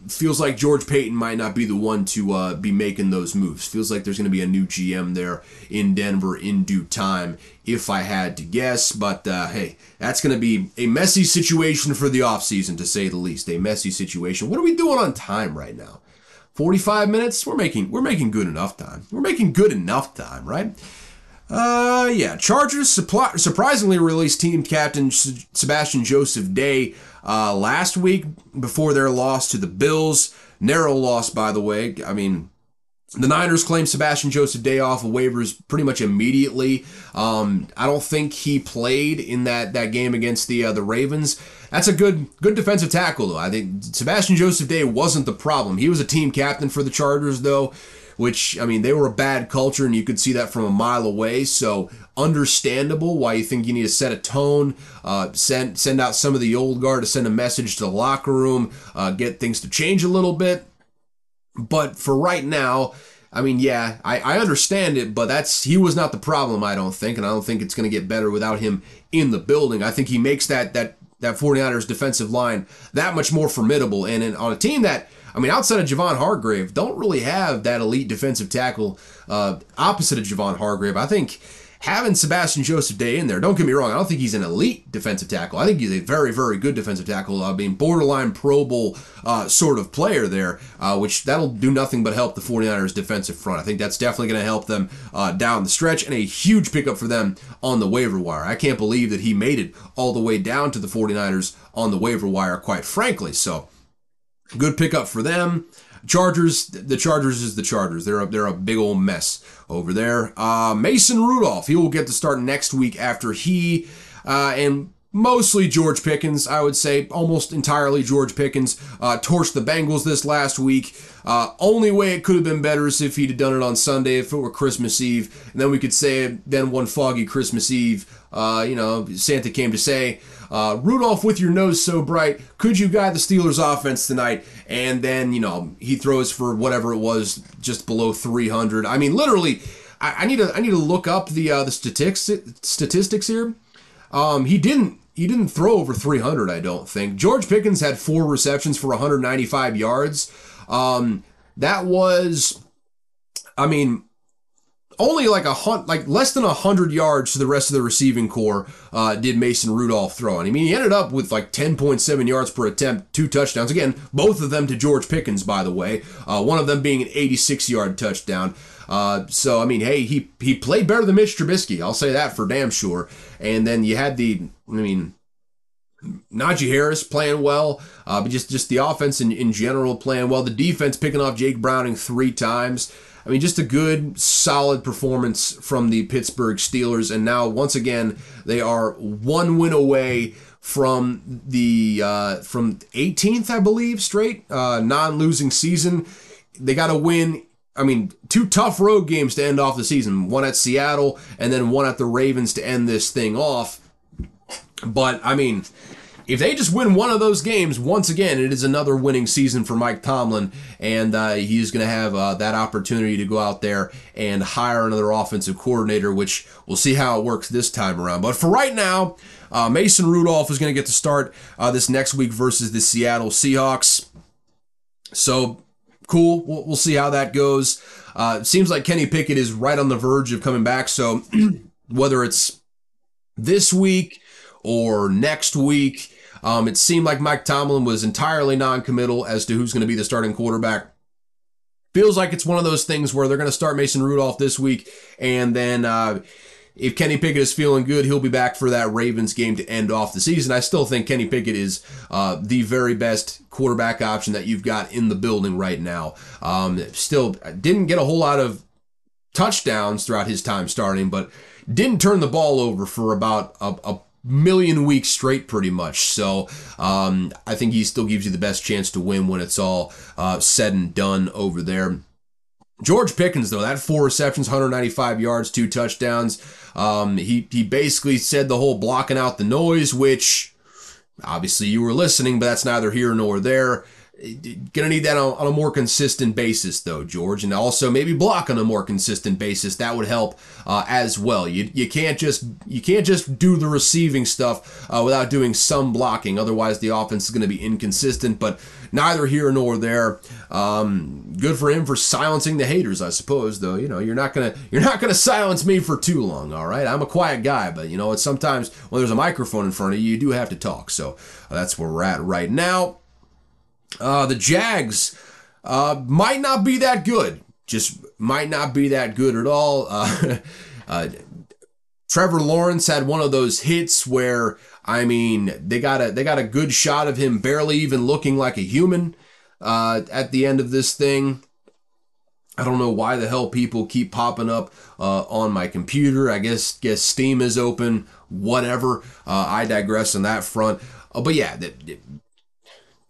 feels like George Paton might not be the one to uh, be making those moves. Feels like there's going to be a new GM there in Denver in due time, if I had to guess. But uh, hey, that's going to be a messy situation for the offseason, to say the least. A messy situation. What are we doing on time right now? 45 minutes? We're making we're making good enough time. We're making good enough time, right? Uh, yeah. Chargers supply, surprisingly released team captain Sebastian Joseph Day uh, last week before their loss to the Bills. Narrow loss, by the way. I mean, the Niners claim Sebastian Joseph Day off of waivers pretty much immediately. Um, I don't think he played in that, that game against the uh, the Ravens. That's a good good defensive tackle though. I think Sebastian Joseph Day wasn't the problem. He was a team captain for the Chargers though which I mean they were a bad culture and you could see that from a mile away. So understandable why you think you need to set a tone, uh, send send out some of the old guard to send a message to the locker room, uh, get things to change a little bit. But for right now. I mean, yeah, I, I understand it, but that's he was not the problem, I don't think, and I don't think it's going to get better without him in the building. I think he makes that that that 49ers defensive line that much more formidable, and in, on a team that I mean, outside of Javon Hargrave, don't really have that elite defensive tackle uh, opposite of Javon Hargrave. I think having Sebastian Joseph Day in there, don't get me wrong, I don't think he's an elite defensive tackle. I think he's a very, very good defensive tackle. I mean, borderline Pro Bowl uh, sort of player there, uh, which that'll do nothing but help the 49ers defensive front. I think that's definitely going to help them uh, down the stretch and a huge pickup for them on the waiver wire. I can't believe that he made it all the way down to the 49ers on the waiver wire, quite frankly. So, Good pickup for them. Chargers, the Chargers is the Chargers. They're a, they're a big old mess over there. Uh, Mason Rudolph, he will get to start next week after he uh, and mostly George Pickens, I would say, almost entirely George Pickens, uh, torched the Bengals this last week. Uh, only way it could have been better is if he'd have done it on Sunday, if it were Christmas Eve, and then we could say then one foggy Christmas Eve, uh, you know, Santa came to say, uh, Rudolph, with your nose so bright, could you guide the Steelers' offense tonight? And then, you know, he throws for whatever it was, just below 300. I mean, literally, I, need to I need to look up the uh, the statistics statistics here. Um, he didn't he didn't throw over 300. I don't think George Pickens had four receptions for 195 yards. Um, that was, I mean, only like a hunt, like less than a hundred yards to the rest of the receiving corps uh, did Mason Rudolph throw. And I mean, he ended up with like 10.7 yards per attempt, two touchdowns. Again, both of them to George Pickens, by the way. Uh, one of them being an 86 yard touchdown. Uh, so I mean, hey, he he played better than Mitch Trubisky. I'll say that for damn sure. And then you had the, I mean, Najee Harris playing well, uh, but just just the offense in, in general playing well. The defense picking off Jake Browning three times. I mean, just a good, solid performance from the Pittsburgh Steelers. And now, once again, they are one win away from the uh, from 18th, I believe, straight uh, non-losing season. They got to win I mean, two tough road games to end off the season. One at Seattle and then one at the Ravens to end this thing off. But I mean, if they just win one of those games, once again, it is another winning season for Mike Tomlin, and uh, he's going to have uh, that opportunity to go out there and hire another offensive coordinator, which we'll see how it works this time around. But for right now, uh, Mason Rudolph is going to get to start uh, this next week versus the Seattle Seahawks. So cool. We'll, we'll see how that goes. Uh, seems like Kenny Pickett is right on the verge of coming back. So whether it's this week or next week, um, it seemed like Mike Tomlin was entirely non-committal as to who's going to be the starting quarterback. Feels like it's one of those things where they're going to start Mason Rudolph this week, and then uh, if Kenny Pickett is feeling good, he'll be back for that Ravens game to end off the season. I still think Kenny Pickett is uh, the very best quarterback option that you've got in the building right now. Um, still didn't get a whole lot of touchdowns throughout his time starting, but didn't turn the ball over for about a, a million weeks straight, pretty much. So um, I think he still gives you the best chance to win when it's all uh, said and done over there. George Pickens, though, that four receptions, 195 yards, two touchdowns. Um, he he basically said the whole blocking out the noise, which obviously you were listening, but that's neither here nor there. Gonna need that on, on, a more consistent basis, though, George, and also maybe block on a more consistent basis. That would help uh, as well. You you can't just you can't just do the receiving stuff uh, without doing some blocking. Otherwise, the offense is going to be inconsistent. But neither here nor there. Um, good for him for silencing the haters, I suppose. Though you know you're not gonna you're not gonna silence me for too long. All right, I'm a quiet guy, but you know it's sometimes when there's a microphone in front of you, you do have to talk. So uh, that's where we're at right now. Uh, the Jags uh, might not be that good. Just might not be that good at all. Uh, uh, Trevor Lawrence had one of those hits where I mean they got a they got a good shot of him barely even looking like a human uh, at the end of this thing. I don't know why the hell people keep popping up uh, on my computer. I guess guess Steam is open. Whatever. Uh, I digress on that front. Uh, but yeah, the,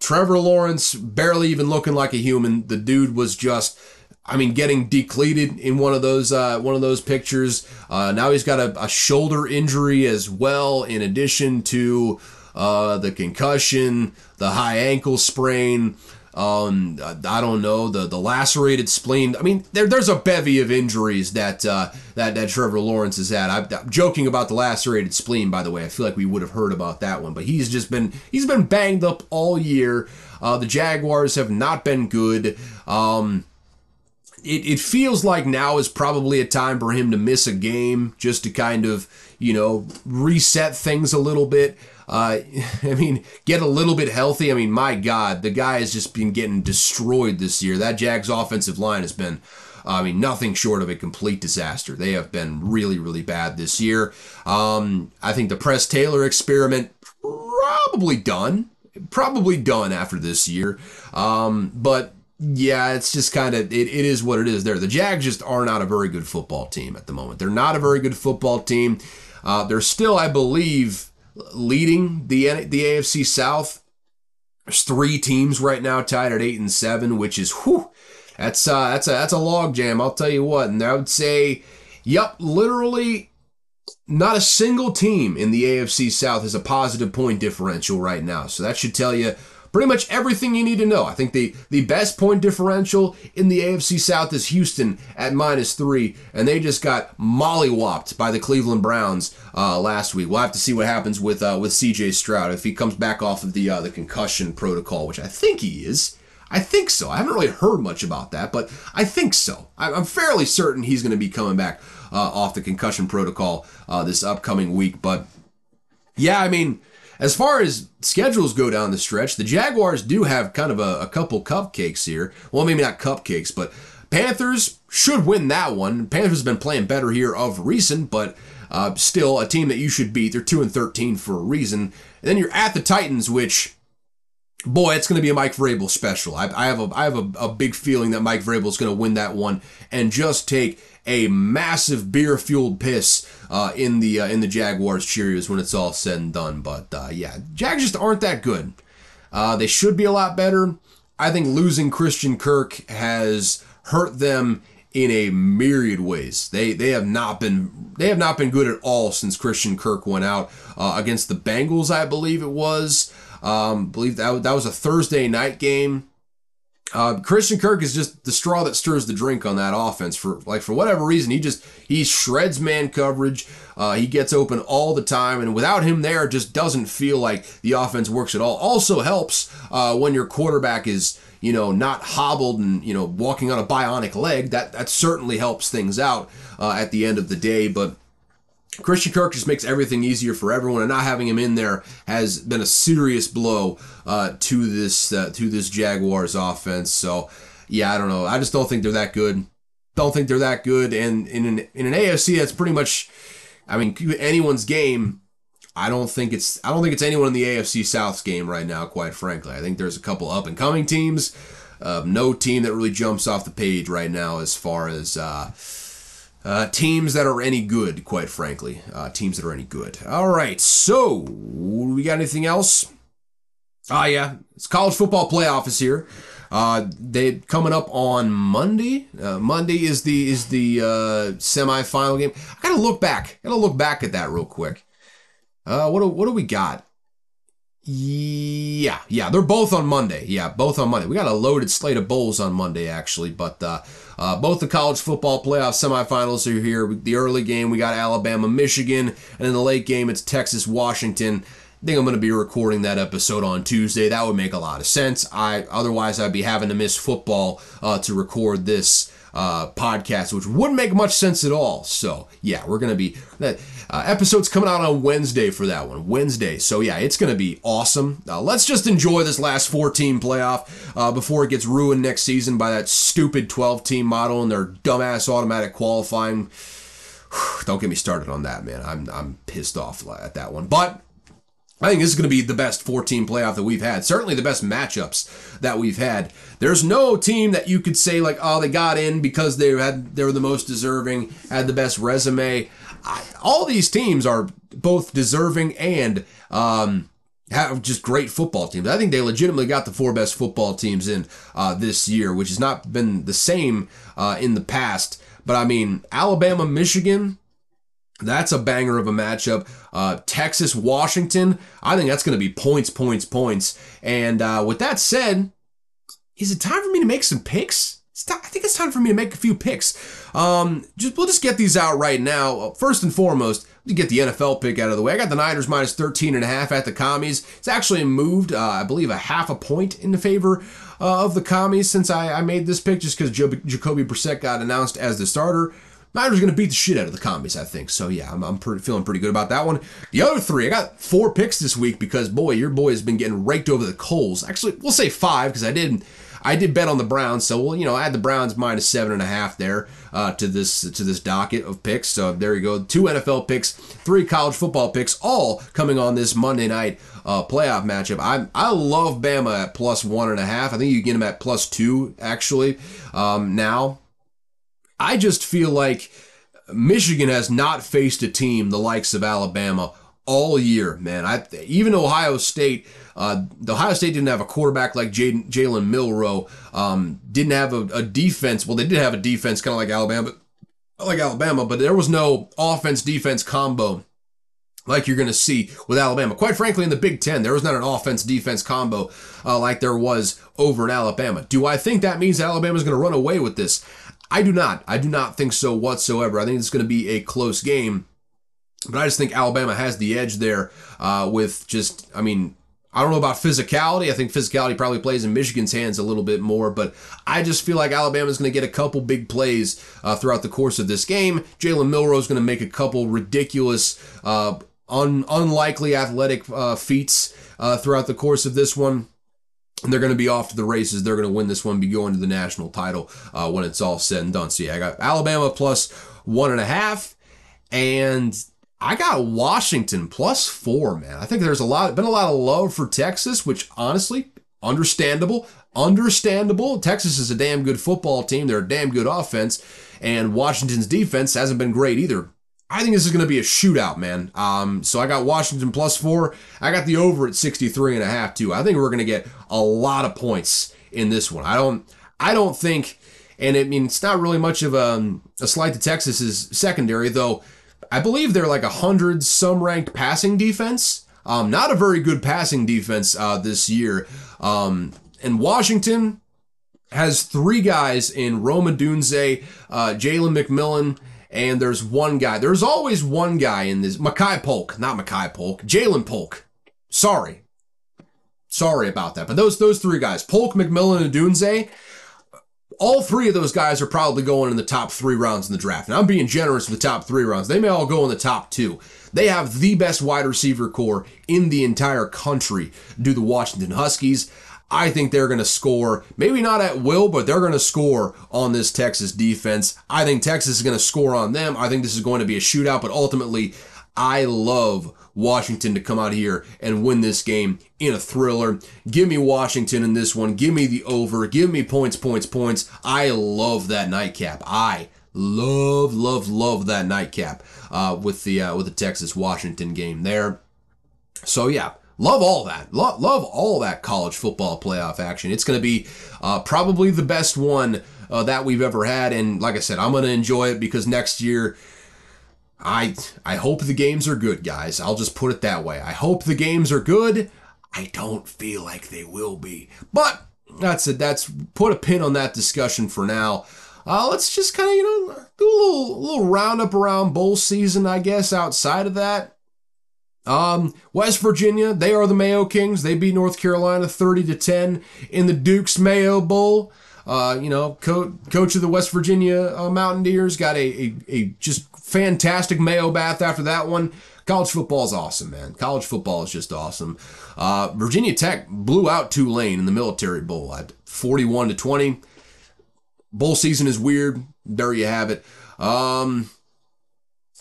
Trevor Lawrence barely even looking like a human. The dude was just, I mean, getting decleated in one of those uh, one of those pictures. Uh, now he's got a, a, shoulder injury as well, in addition to uh, the concussion, the high ankle sprain. Um, I don't know the the lacerated spleen. I mean, there, there's a bevy of injuries that uh, that that Trevor Lawrence is at. I'm, I'm, joking about the lacerated spleen, by the way. I feel like we would have heard about that one, but he's just been he's been banged up all year. Uh, the Jaguars have not been good. Um, it, it feels like now is probably a time for him to miss a game just to kind of you know reset things a little bit. Uh, I mean, get a little bit healthy. I mean, my God, the guy has just been getting destroyed this year. That Jags offensive line has been, I mean, nothing short of a complete disaster. They have been really, really bad this year. Um, I think the Press Taylor experiment probably done, probably done after this year. Um, but yeah, it's just kind of it, it is what it is there. The Jags just are not a very good football team at the moment. They're not a very good football team. Uh, they're still, I believe, leading the the AFC South. There's three teams right now tied at eight and seven, which is whew, that's uh, that's a that's a log jam. I'll tell you what, and I would say, yep, literally, not a single team in the AFC South has a positive point differential right now. So that should tell you pretty much everything you need to know. I think the, the best point differential in the AFC South is Houston at minus three, and they just got mollywopped by the Cleveland Browns uh, last week. We'll have to see what happens with uh, with CJ Stroud if he comes back off of the uh, the concussion protocol, which I think he is. I think so. I haven't really heard much about that, but I think so. I'm fairly certain he's going to be coming back uh, off the concussion protocol uh, this upcoming week. But yeah, I mean as far as schedules go down the stretch, the Jaguars do have kind of a, a couple cupcakes here. Well, maybe not cupcakes, but Panthers should win that one. Panthers have been playing better here of recent, but uh, still a team that you should beat. They're two and thirteen for a reason. And then you're at the Titans, which boy, it's going to be a Mike Vrabel special. I, I have a I have a, a big feeling that Mike Vrabel is going to win that one and just take a massive beer fueled piss uh, in the uh, in the Jaguars Cheerios when it's all said and done. But uh, yeah, Jags just aren't that good. Uh, they should be a lot better. I think losing Christian Kirk has hurt them in a myriad ways. They they have not been they have not been good at all since Christian Kirk went out uh, against the Bengals. I believe it was. Um, believe that that was a Thursday night game. Uh, Christian Kirk is just the straw that stirs the drink on that offense. For like for whatever reason, he just he shreds man coverage. Uh, he gets open all the time, and without him there, just doesn't feel like the offense works at all. Also helps uh, when your quarterback is you know not hobbled and you know walking on a bionic leg. That that certainly helps things out uh, at the end of the day. But Christian Kirk just makes everything easier for everyone, and not having him in there has been a serious blow uh, to this uh, to this Jaguars offense. So, yeah, I don't know. I just don't think they're that good. Don't think they're that good. And in an in an AFC that's pretty much, I mean, anyone's game. I don't think it's I don't think it's anyone in the AFC South's game right now. Quite frankly, I think there's a couple up and coming teams. Uh, no team that really jumps off the page right now as far as. Uh, teams that are any good, quite frankly. Uh, teams that are any good. All right, so we got anything else? Ah, yeah, it's college football playoff is here. Uh, they coming up on Monday. Uh, Monday is the is the uh, semifinal game. I gotta look back. Gotta look back at that real quick. Uh, what do, what do we got? Yeah, yeah, they're both on Monday. Yeah, both on Monday. We got a loaded slate of bowls on Monday, actually, but uh, uh, both the college football playoff semifinals are here. The early game, we got Alabama, Michigan, and in the late game, it's Texas, Washington. I think I'm going to be recording that episode on Tuesday. That would make a lot of sense. I otherwise I'd be having to miss football uh, to record this uh, podcast, which wouldn't make much sense at all. So yeah, we're gonna be that uh, episode's coming out on Wednesday for that one. Wednesday. So yeah, it's gonna be awesome. Uh, let's just enjoy this last 14 playoff uh, before it gets ruined next season by that stupid 12 team model and their dumbass automatic qualifying. Don't get me started on that, man. I'm I'm pissed off at that one, but. I think this is going to be the best 14 playoff that we've had. Certainly the best matchups that we've had. There's no team that you could say like, oh, they got in because they had they were the most deserving, had the best resume. I, all these teams are both deserving and um, have just great football teams. I think they legitimately got the four best football teams in uh, this year, which has not been the same uh, in the past. But I mean, Alabama, Michigan, that's a banger of a matchup. Uh, Texas, Washington, I think that's going to be points, points, points. And uh, with that said, is it time for me to make some picks? I think it's time for me to make a few picks. Um, just we'll just get these out right now. First and foremost, to get the NFL pick out of the way, I got the Niners minus 13 and a half at the commies. It's actually moved, uh, I believe, a half a point in the favor uh, of the commies since I, I made this pick, just because Jacoby Brissett got announced as the starter. Niners going to beat the shit out of the commies, I think. So yeah, I'm, I'm pretty, feeling pretty good about that one. The other three, I got four picks this week because boy, your boy has been getting raked over the coals. Actually, we'll say five because I did I did bet on the Browns, so well, you know, I had the Browns minus seven and a half there uh, to this to this docket of picks. So there you go, two NFL picks, three college football picks, all coming on this Monday night uh, playoff matchup. I I love Bama at plus one and a half. I think you get them at plus two actually um, now. I just feel like Michigan has not faced a team the likes of Alabama all year, man. I even Ohio State uh, the Ohio State didn't have a quarterback like Jalen Milroe. Um, didn't have a, a, defense. Well, they did have a defense kind of like Alabama, like Alabama, but there was no offense defense combo like you're going to see with Alabama. Quite frankly, in the Big Ten, there was not an offense defense combo uh, like there was over in Alabama. Do I think that means Alabama's going to run away with this? I do not. I do not think so whatsoever. I think it's going to be a close game. But I just think Alabama has the edge there uh, with just, I mean, I don't know about physicality. I think physicality probably plays in Michigan's hands a little bit more, but I just feel like Alabama's going to get a couple big plays uh, throughout the course of this game. Jalen Milroe is going to make a couple ridiculous, uh, un- unlikely athletic uh, feats uh, throughout the course of this one. And they're going to be off to the races. They're going to win this one, be going to the national title uh, when it's all said and done. So yeah, I got Alabama plus one and a half, and I got Washington plus four, man. I think there's a lot, been a lot of love for Texas, which honestly, understandable. Understandable. Texas is a damn good football team. They're a damn good offense, and Washington's defense hasn't been great either. I think this is going to be a shootout, man. Um, so I got Washington plus four. I got the over at 63 and a half too. I think we're going to get a lot of points in this one. I don't, I don't think And I mean, it's not really much of a, a slight to Texas's secondary, though. I believe they're like a hundred some ranked passing defense. Um, not a very good passing defense uh, this year. Um, and Washington has three guys in Rome Odunze, uh, Jalen McMillan, and there's one guy. There's always one guy in this. Makai Polk, not Makai Polk, Ja'Lynn Polk. Sorry. Sorry about that. But those those three guys, Polk, McMillan, and Dunze, all three of those guys are probably going in the top three rounds in the draft. And I'm being generous with the top three rounds. They may all go in the top two. They have the best wide receiver corps in the entire country, do the Washington Huskies. I think they're going to score, maybe not at will, but they're going to score on this Texas defense. I think Texas is going to score on them. I think this is going to be a shootout, but ultimately, I love Washington to come out here and win this game in a thriller. Give me Washington in this one. Give me the over. Give me points, points, points. I love that nightcap. I love, love, love that nightcap uh, with the uh, with the Texas Washington game there. So yeah, Love all that. Love, love all that college football playoff action. It's going to be uh, probably the best one uh, that we've ever had. And like I said, I'm going to enjoy it because next year, I I hope the games are good, guys. I'll just put it that way. I hope the games are good. I don't feel like they will be, but that's it. That's put a pin on that discussion for now. Uh, let's just kind of you know do a little little roundup around bowl season, I guess. Outside of that, um, West Virginia, they are the Mayo Kings. They beat North Carolina 30 to 10 in the Duke's Mayo Bowl. Uh, you know, co- coach of the West Virginia uh, Mountaineers got a, a, a just fantastic Mayo bath after that one. College football is awesome, man. College football is just awesome. Uh, Virginia Tech blew out Tulane in the Military Bowl at 41 to 20. Bowl season is weird. There you have it. Um,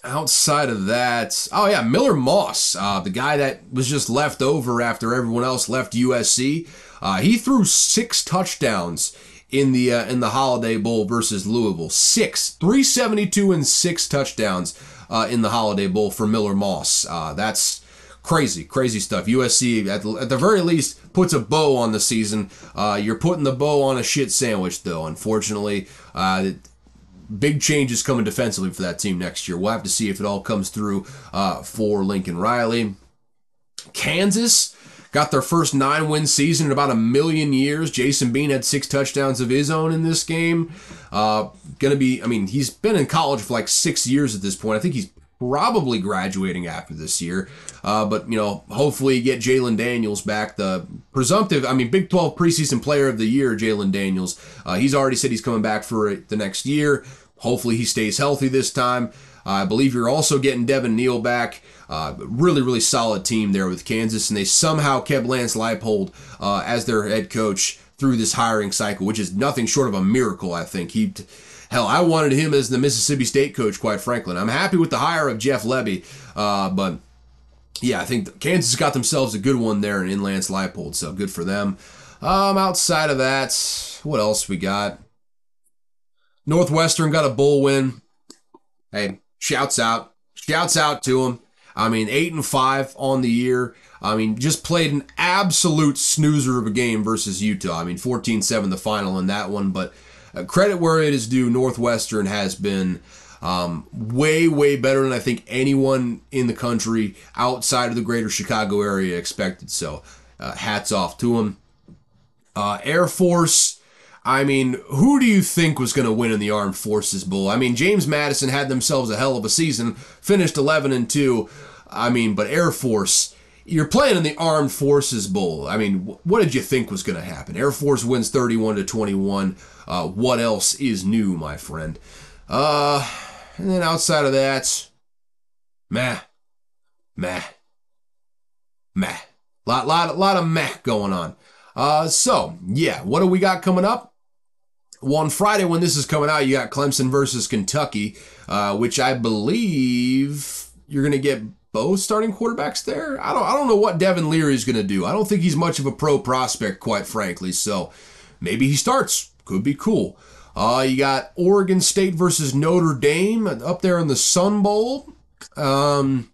outside of that, oh yeah, Miller Moss, uh, the guy that was just left over after everyone else left USC. Uh, he threw six touchdowns in the uh, in the Holiday Bowl versus Louisville. Six, 372 and six touchdowns uh, in the Holiday Bowl for Miller Moss. Uh, that's crazy, crazy stuff. USC at the, at the very least puts a bow on the season. Uh, you're putting the bow on a shit sandwich, though. Unfortunately, big changes coming defensively for that team next year. We'll have to see if it all comes through uh, for Lincoln Riley. Kansas got their first nine win season in about a million years. Jason Bean had six touchdowns of his own in this game. Uh, gonna be, I mean, he's been in college for like six years at this point. I think he's probably graduating after this year. Uh, but, you know, hopefully get Jalon Daniels back, the presumptive, I mean, Big 12 preseason player of the year, Jalon Daniels. Uh, he's already said he's coming back for the next year. Hopefully he stays healthy this time. Uh, I believe you're also getting Devin Neal back. Uh, really, really solid team there with Kansas, and they somehow kept Lance Leipold uh, as their head coach through this hiring cycle, which is nothing short of a miracle. I think he, hell, I wanted him as the Mississippi State coach, quite frankly. I'm happy with the hire of Jeff Lebby, uh, but yeah, I think Kansas got themselves a good one there in Lance Leipold, so good for them. Um, outside of that, what else we got? Northwestern got a bowl win. Hey, shouts out. Shouts out to them. I mean, eight and five on the year. I mean, just played an absolute snoozer of a game versus Utah. I mean, 14 7 the final in that one. But uh, credit where it is due, Northwestern has been um, way, way better than I think anyone in the country outside of the greater Chicago area expected. So, uh, hats off to them. Uh, Air Force I mean, who do you think was going to win in the Armed Forces Bowl? I mean, James Madison had themselves a hell of a season, finished 11 and 2. I mean, but Air Force, you're playing in the Armed Forces Bowl. I mean, what did you think was going to happen? Air Force wins 31 to 21. Uh, what else is new, my friend? Uh, and then outside of that, meh, meh, meh. Lot, lot, lot of meh going on. Uh, so yeah, what do we got coming up? Well, on Friday when this is coming out, you got Clemson versus Kentucky, uh, which I believe you're going to get both starting quarterbacks there. I don't I don't know what Devin Leary is going to do. I don't think he's much of a pro prospect, quite frankly. So maybe he starts. Could be cool. Uh, you got Oregon State versus Notre Dame up there in the Sun Bowl. Um,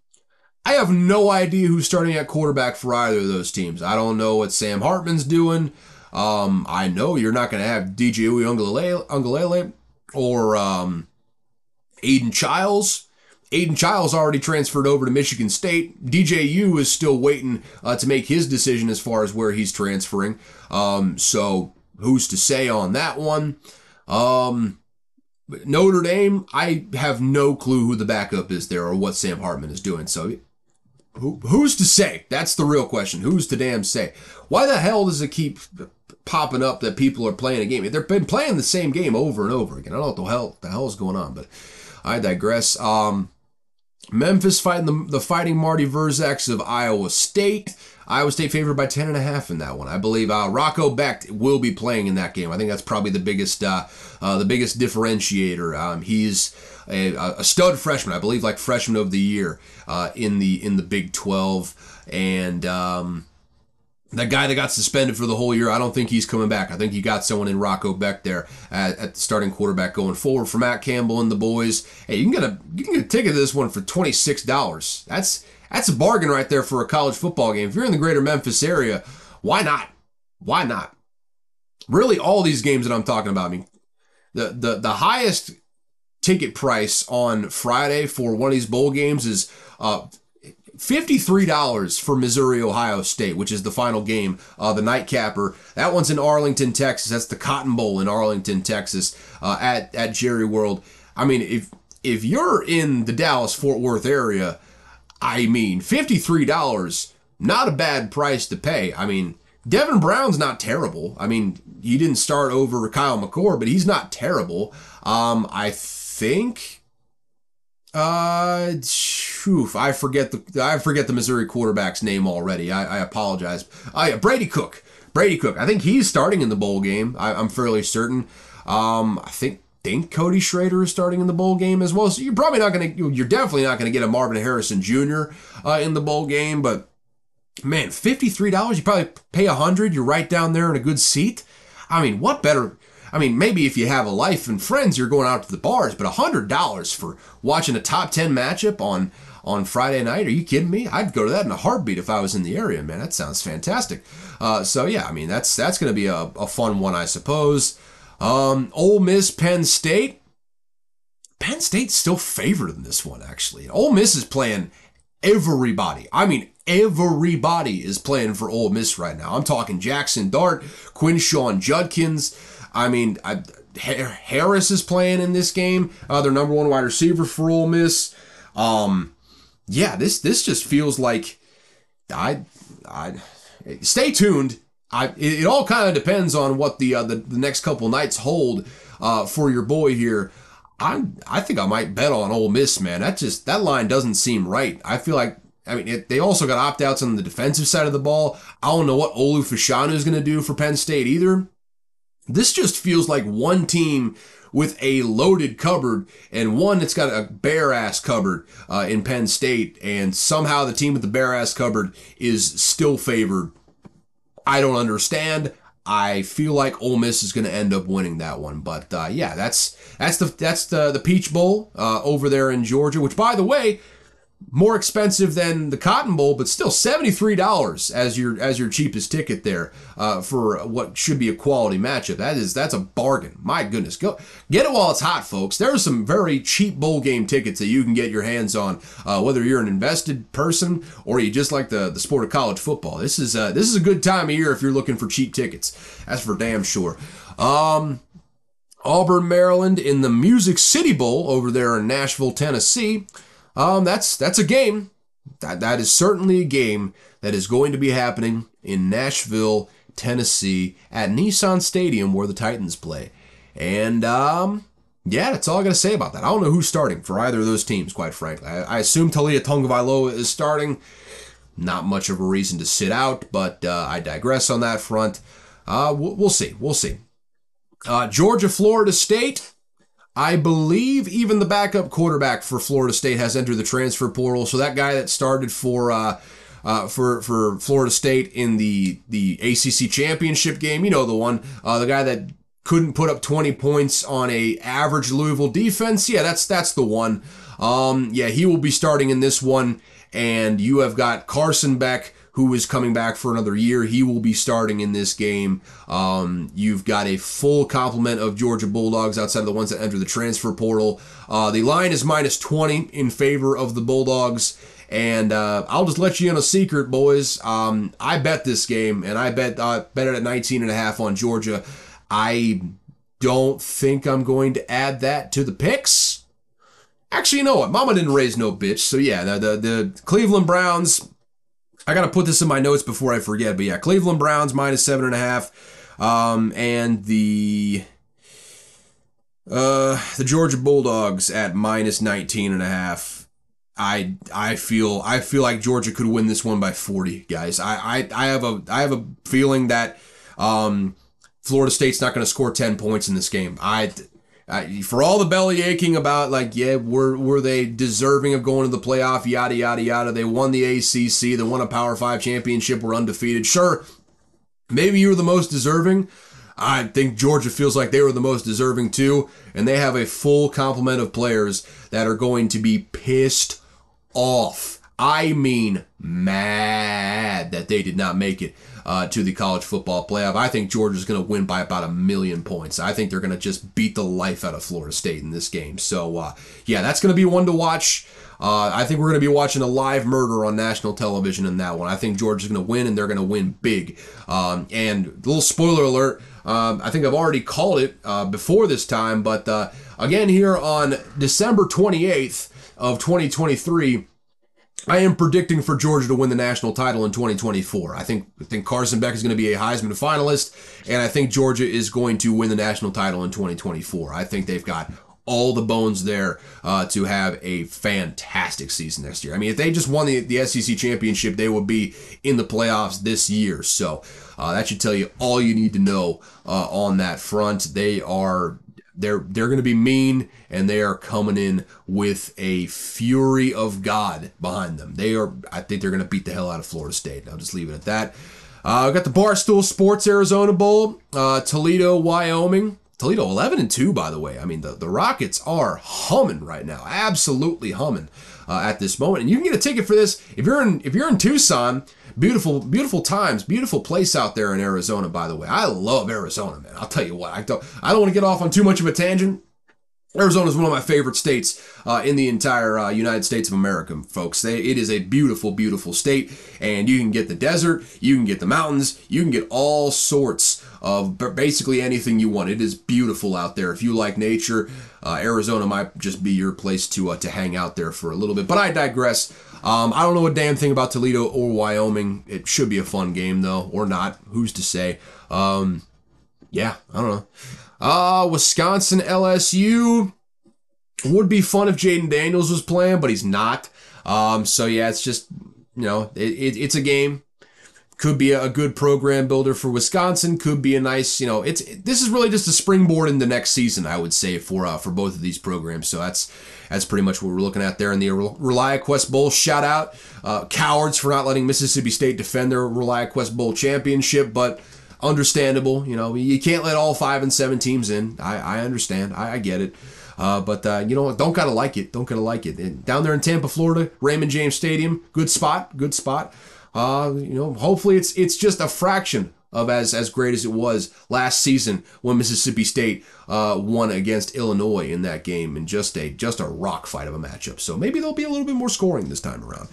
I have no idea who's starting at quarterback for either of those teams. I don't know what Sam Hartman's doing. Um, I know you're not going to have DJ Uiagalelei or um, Aidan Chiles. Aidan Chiles already transferred over to Michigan State. DJU is still waiting uh, to make his decision as far as where he's transferring. Um, so who's to say on that one? Um, Notre Dame, I have no clue who the backup is there or what Sam Hartman is doing. So who, who's to say? That's the real question. Who's to damn say? Why the hell does it keep popping up that people are playing a game? They've been playing the same game over and over again. I don't know what the hell the hell is going on, but I digress. Um, Memphis fighting the, the fighting Marty Verzaks of Iowa State. Iowa State favored by 10 and a half in that one. I believe uh, Rocco Becht will be playing in that game. I think that's probably the biggest uh, uh, the biggest differentiator. Um, he's a, a, stud freshman, I believe, like freshman of the year uh, in the in the Big 12, and um, that guy that got suspended for the whole year, I don't think he's coming back. I think you got someone in Rocco Becht there at, at, the starting quarterback going forward for Matt Campbell and the boys. Hey, you can get a you can get a ticket to this one for twenty six dollars. That's that's a bargain right there for a college football game. If you're in the greater Memphis area, why not? Why not? Really, all these games that I'm talking about. I mean, the the the highest ticket price on Friday for one of these bowl games is uh, $53 for Missouri Ohio State, which is the final game, uh, the nightcapper. That one's in Arlington, Texas. That's the Cotton Bowl in Arlington, Texas, uh, at at Jerry World. I mean, if if you're in the Dallas Fort Worth area, I mean, $53, not a bad price to pay. I mean, Devin Brown's not terrible. I mean, he didn't start over Kyle McCord, but he's not terrible. Um, I think uh, I forget the I forget the Missouri quarterback's name already. I, I apologize. Brady Cook. Brady Cook. I think he's starting in the bowl game. I, am fairly certain. Um, I think think Cody Schrader is starting in the bowl game as well. So you're probably not going to. You're definitely not going to get a Marvin Harrison Jr. Uh, in the bowl game. But man, fifty three dollars. You probably pay a hundred. You're right down there in a good seat. I mean, what better? I mean, maybe if you have a life and friends, you're going out to the bars, but $100 for watching a top 10 matchup on on Friday night. Are you kidding me? I'd go to that in a heartbeat if I was in the area, man. That sounds fantastic. Uh, so yeah, I mean that's that's going to be a, a fun one, I suppose. Um, Ole Miss, Penn State. Penn State's still favored in this one, actually. Ole Miss is playing everybody. I mean, everybody is playing for Ole Miss right now. I'm talking Jackson Dart, Quinshon Judkins. I mean, I, Harris is playing in this game. Uh, their number one wide receiver for Ole Miss. Um, yeah, this this just feels like I I stay tuned. I it, it all kind of depends on what the, uh, the the next couple nights hold uh, for your boy here. I I think I might bet on Ole Miss, man. That just that line doesn't seem right. I feel like I mean, it, they also got opt outs on the defensive side of the ball. I don't know what Olu Fashanu is going to do for Penn State either. This just feels like one team with a loaded cupboard and one that's got a bare ass cupboard uh, in Penn State, and somehow the team with the bare ass cupboard is still favored. I don't understand. I feel like Ole Miss is going to end up winning that one, but uh, yeah, that's that's the that's the the Peach Bowl uh, over there in Georgia. Which, by the way, more expensive than the Cotton Bowl, but still seventy three dollars as your as your cheapest ticket there uh, for what should be a quality matchup. That is that's a bargain. My goodness, go get it while it's hot, folks. There are some very cheap bowl game tickets that you can get your hands on, uh, whether you're an invested person or you just like the the sport of college football. This is uh, this is a good time of year if you're looking for cheap tickets. That's for damn sure. Um, Auburn, Maryland in the Music City Bowl over there in Nashville, Tennessee. Um, that's that's a game. That that is certainly a game that is going to be happening in Nashville, Tennessee, at Nissan Stadium where the Titans play. And um, yeah, that's all I got to say about that. I don't know who's starting for either of those teams, quite frankly. I, I assume Taulia Tagovailoa is starting. Not much of a reason to sit out, but uh, I digress on that front. Uh, we'll, we'll see. We'll see. Uh, Georgia, Florida State. I believe even the backup quarterback for Florida State has entered the transfer portal. So that guy that started for uh, uh, for for Florida State in the the ACC championship game, you know the one, uh, the guy that couldn't put up 20 points on a average Louisville defense. Yeah, that's that's the one. Um, yeah, he will be starting in this one, and you have got Carson Beck who is coming back for another year. He will be starting in this game. Um, you've got a full complement of Georgia Bulldogs outside of the ones that enter the transfer portal. Uh, the line is minus 20 in favor of the Bulldogs. And uh, I'll just let you in a secret, boys. Um, I bet this game, and I bet uh, bet it at 19 and a half on Georgia. I don't think I'm going to add that to the picks. Actually, you know what? Mama didn't raise no bitch. So yeah, the the, the Cleveland Browns. I gotta put this in my notes before I forget. But yeah, Cleveland Browns minus seven and a half, um, and the uh the Georgia Bulldogs at minus 19 and a half. I I feel I feel like Georgia could win this one by 40, guys. I I, I have a I have a feeling that um Florida State's not going to score 10 points in this game. I, For all the belly aching about like, yeah, were were they deserving of going to the playoff? Yada yada yada. They won the ACC. They won a Power Five championship. Were undefeated. Sure, maybe you were the most deserving. I think Georgia feels like they were the most deserving too, and they have a full complement of players that are going to be pissed off. I mean, mad that they did not make it uh, to the college football playoff. I think Georgia's going to win by about a million points. I think they're going to just beat the life out of Florida State in this game. So, uh, yeah, that's going to be one to watch. Uh, I think we're going to be watching a live murder on national television in that one. I think Georgia's going to win, and they're going to win big. Um, and a little spoiler alert. Um, I think I've already called it uh, before this time, but uh, again here on December 28th of 2023, I am predicting for Georgia to win the national title in 2024. I think I think Carson Beck is going to be a Heisman finalist, and I think Georgia is going to win the national title in 2024. I think they've got all the bones there uh, to have a fantastic season next year. I mean, if they just won the, the SEC championship, they would be in the playoffs this year. So uh, that should tell you all you need to know uh, on that front. They are they're they're going to be mean and they are coming in with a fury of God behind them. They are I think they're going to beat the hell out of Florida State. I'll just leave it at that. Uh, got the Barstool Sports Arizona Bowl, uh, Toledo, Wyoming. Toledo 11 and 2 by the way. I mean the, the Rockets are humming right now. Absolutely humming uh, at this moment. And you can get a ticket for this if you're in if you're in Tucson Beautiful, beautiful times, beautiful place out there in Arizona. By the way, I love Arizona, man. I'll tell you what. I don't. I don't want to get off on too much of a tangent. Arizona is one of my favorite states uh, in the entire uh, United States of America, folks. They, it is a beautiful, beautiful state, and you can get the desert, you can get the mountains, you can get all sorts of basically anything you want. It is beautiful out there. If you like nature, uh, Arizona might just be your place to uh, to hang out there for a little bit. But I digress. Um, I don't know a damn thing about Toledo or Wyoming. It should be a fun game though, or not. Who's to say? Um, yeah, I don't know. Uh, Wisconsin LSU would be fun if Jayden Daniels was playing, but he's not. Um, so yeah, it's just you know, it, it, it's a game. Could be a good program builder for Wisconsin. Could be a nice, you know, it's this is really just a springboard in the next season, I would say, for uh, for both of these programs. So that's that's pretty much what we're looking at there in the ReliaQuest Bowl. Shout out uh, cowards for not letting Mississippi State defend their ReliaQuest Bowl championship, but understandable. You know, you can't let all five and seven teams in. I, I understand. I, I get it. Uh, but uh, you know, don't gotta like it. Don't gotta like it. And down there in Tampa, Florida, Raymond James Stadium, good spot. Good spot. Uh, you know, hopefully it's it's just a fraction of as as great as it was last season when Mississippi State uh, won against Illinois in that game in just a just a rock fight of a matchup. So maybe there'll be a little bit more scoring this time around.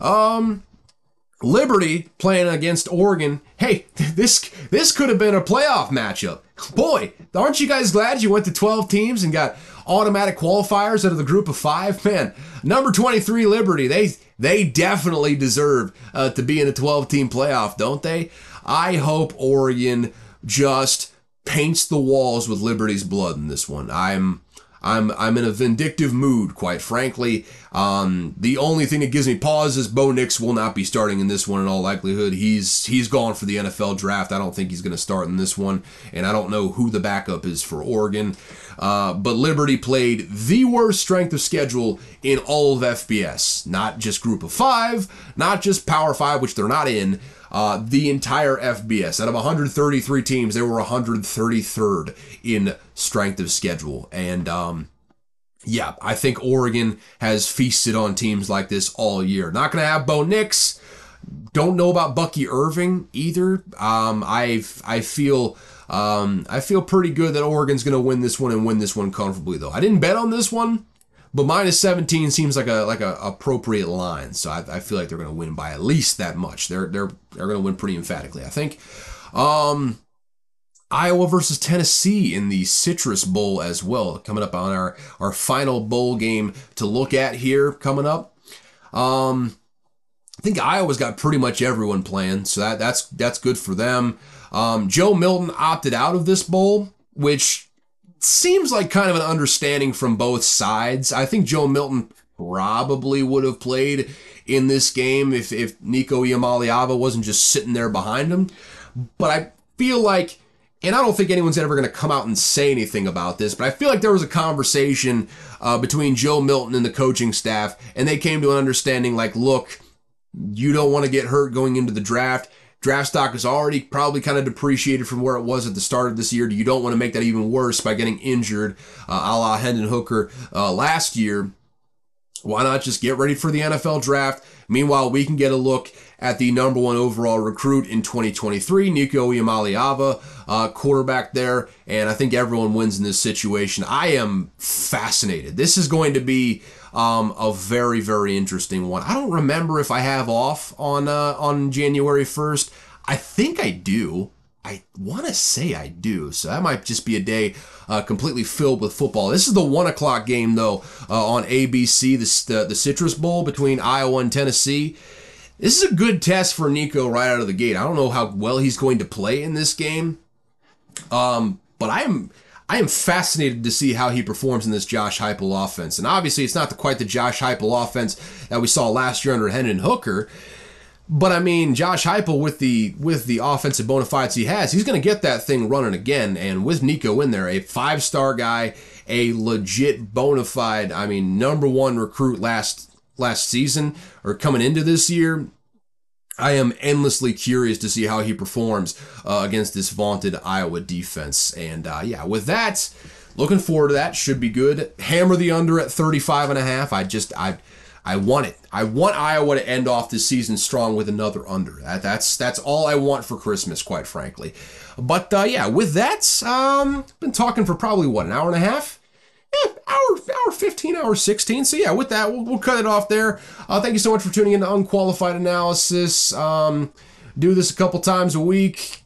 Um, Liberty playing against Oregon. Hey, this this could have been a playoff matchup. Boy, aren't you guys glad you went to 12 teams and got automatic qualifiers out of the group of five? Man, number 23 Liberty, they they definitely deserve uh, to be in a 12 team playoff, don't they? I hope Oregon just paints the walls with Liberty's blood in this one. I'm I'm I'm in a vindictive mood, quite frankly. Um, the only thing that gives me pause is Bo Nix will not be starting in this one in all likelihood. He's he's gone for the NFL draft. I don't think he's going to start in this one, and I don't know who the backup is for Oregon. Uh, but Liberty played the worst strength of schedule in all of FBS, not just Group of Five, not just Power Five, which they're not in. Uh, the entire FBS. Out of 133 teams, they were 133rd in strength of schedule. And um, yeah, I think Oregon has feasted on teams like this all year. Not going to have Bo Nix. Don't know about Bucky Irving either. Um, I I feel um, I feel pretty good that Oregon's going to win this one and win this one comfortably though. I didn't bet on this one, but minus 17 seems like a like a appropriate line. So I, I feel like they're going to win by at least that much. They're they're they're going to win pretty emphatically. I think. Um, Iowa versus Tennessee in the Citrus Bowl as well, coming up on our, our final bowl game to look at here coming up. Um, I think Iowa's got pretty much everyone playing, so that, that's that's good for them. Um, Joe Milton opted out of this bowl, which seems like kind of an understanding from both sides. I think Joe Milton probably would have played in this game if, if Nico Iamaleava wasn't just sitting there behind him. But I feel like and I don't think anyone's ever going to come out and say anything about this, but I feel like there was a conversation uh, between Joe Milton and the coaching staff, and they came to an understanding like, look, you don't want to get hurt going into the draft. Draft stock is already probably kind of depreciated from where it was at the start of this year. You don't want to make that even worse by getting injured, uh, a la Hendon Hooker uh, last year. Why not just get ready for the NFL draft? Meanwhile, we can get a look at the number one overall recruit in 2023, Nico Iamaleava, uh, quarterback there. And I think everyone wins in this situation. I am fascinated. This is going to be um, a very, very interesting one. I don't remember if I have off on uh, on January 1st. I think I do. I want to say I do. So that might just be a day uh, completely filled with football. This is the one o'clock game though uh, on ABC, the, the the Citrus Bowl between Iowa and Tennessee. This is a good test for Nico right out of the gate. I don't know how well he's going to play in this game, um, but I am I am fascinated to see how he performs in this Josh Heupel offense. And obviously, it's not the, quite the Josh Heupel offense that we saw last year under Hendon Hooker. But I mean, Josh Heupel with the with the offensive bona fides he has, he's going to get that thing running again. And with Nico in there, a five star guy, a legit bona fide, I mean, number one recruit last last season or coming into this year. I am endlessly curious to see how he performs uh, against this vaunted Iowa defense. And uh, yeah, with that, looking forward to that. Should be good. Hammer the under at 35 and a half. I just, I, I want it. I want Iowa to end off this season strong with another under. That, that's that's all I want for Christmas, quite frankly. But uh, yeah, with that, um, been talking for probably what an hour and a half eh, hour, hour 15, hour 16. So yeah, with that, we'll, we'll cut it off there. Uh, thank you so much for tuning in to Unqualified Analysis. Um, do this a couple times a week.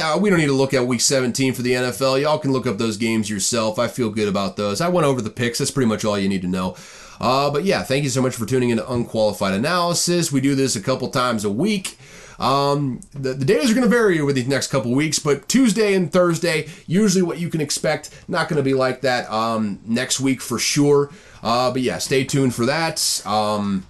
Uh, we don't need to look at week 17 for the NFL. Y'all can look up those games yourself. I feel good about those. I went over the picks. That's pretty much all you need to know. Uh, but yeah, thank you so much for tuning in to Unqualified Analysis. We do this a couple times a week. Um, the, the days are going to vary over these next couple weeks, but Tuesday and Thursday, usually what you can expect. Not going to be like that um, next week for sure. Uh, but yeah, stay tuned for that. Um,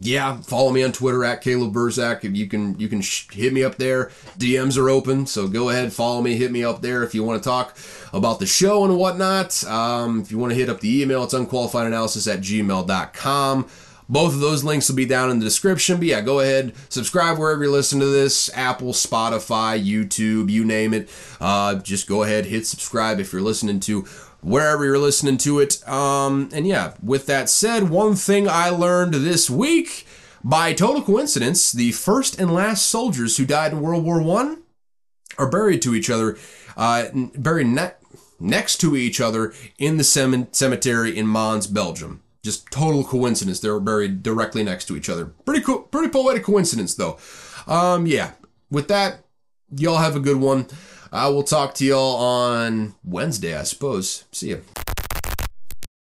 yeah, follow me on Twitter at Caleb Vrzak. If you can, you can sh- hit me up there. DMs are open, so go ahead, follow me, hit me up there if you want to talk about the show and whatnot. Um, if you want to hit up the email, it's unqualifiedanalysis at gmail.com. Both of those links will be down in the description. But yeah, go ahead, subscribe wherever you listen to this Apple, Spotify, YouTube, you name it. Uh, just go ahead, hit subscribe if you're listening to wherever you're listening to it. Um, and yeah, with that said, one thing I learned this week by total coincidence, the first and last soldiers who died in World War One are buried to each other, uh, buried ne- next to each other in the cemetery in Mons, Belgium. Just total coincidence. They were buried directly next to each other. Pretty cool, pretty poetic coincidence though. Um, yeah. With that, y'all have a good one. I will talk to y'all on Wednesday, I suppose. See ya.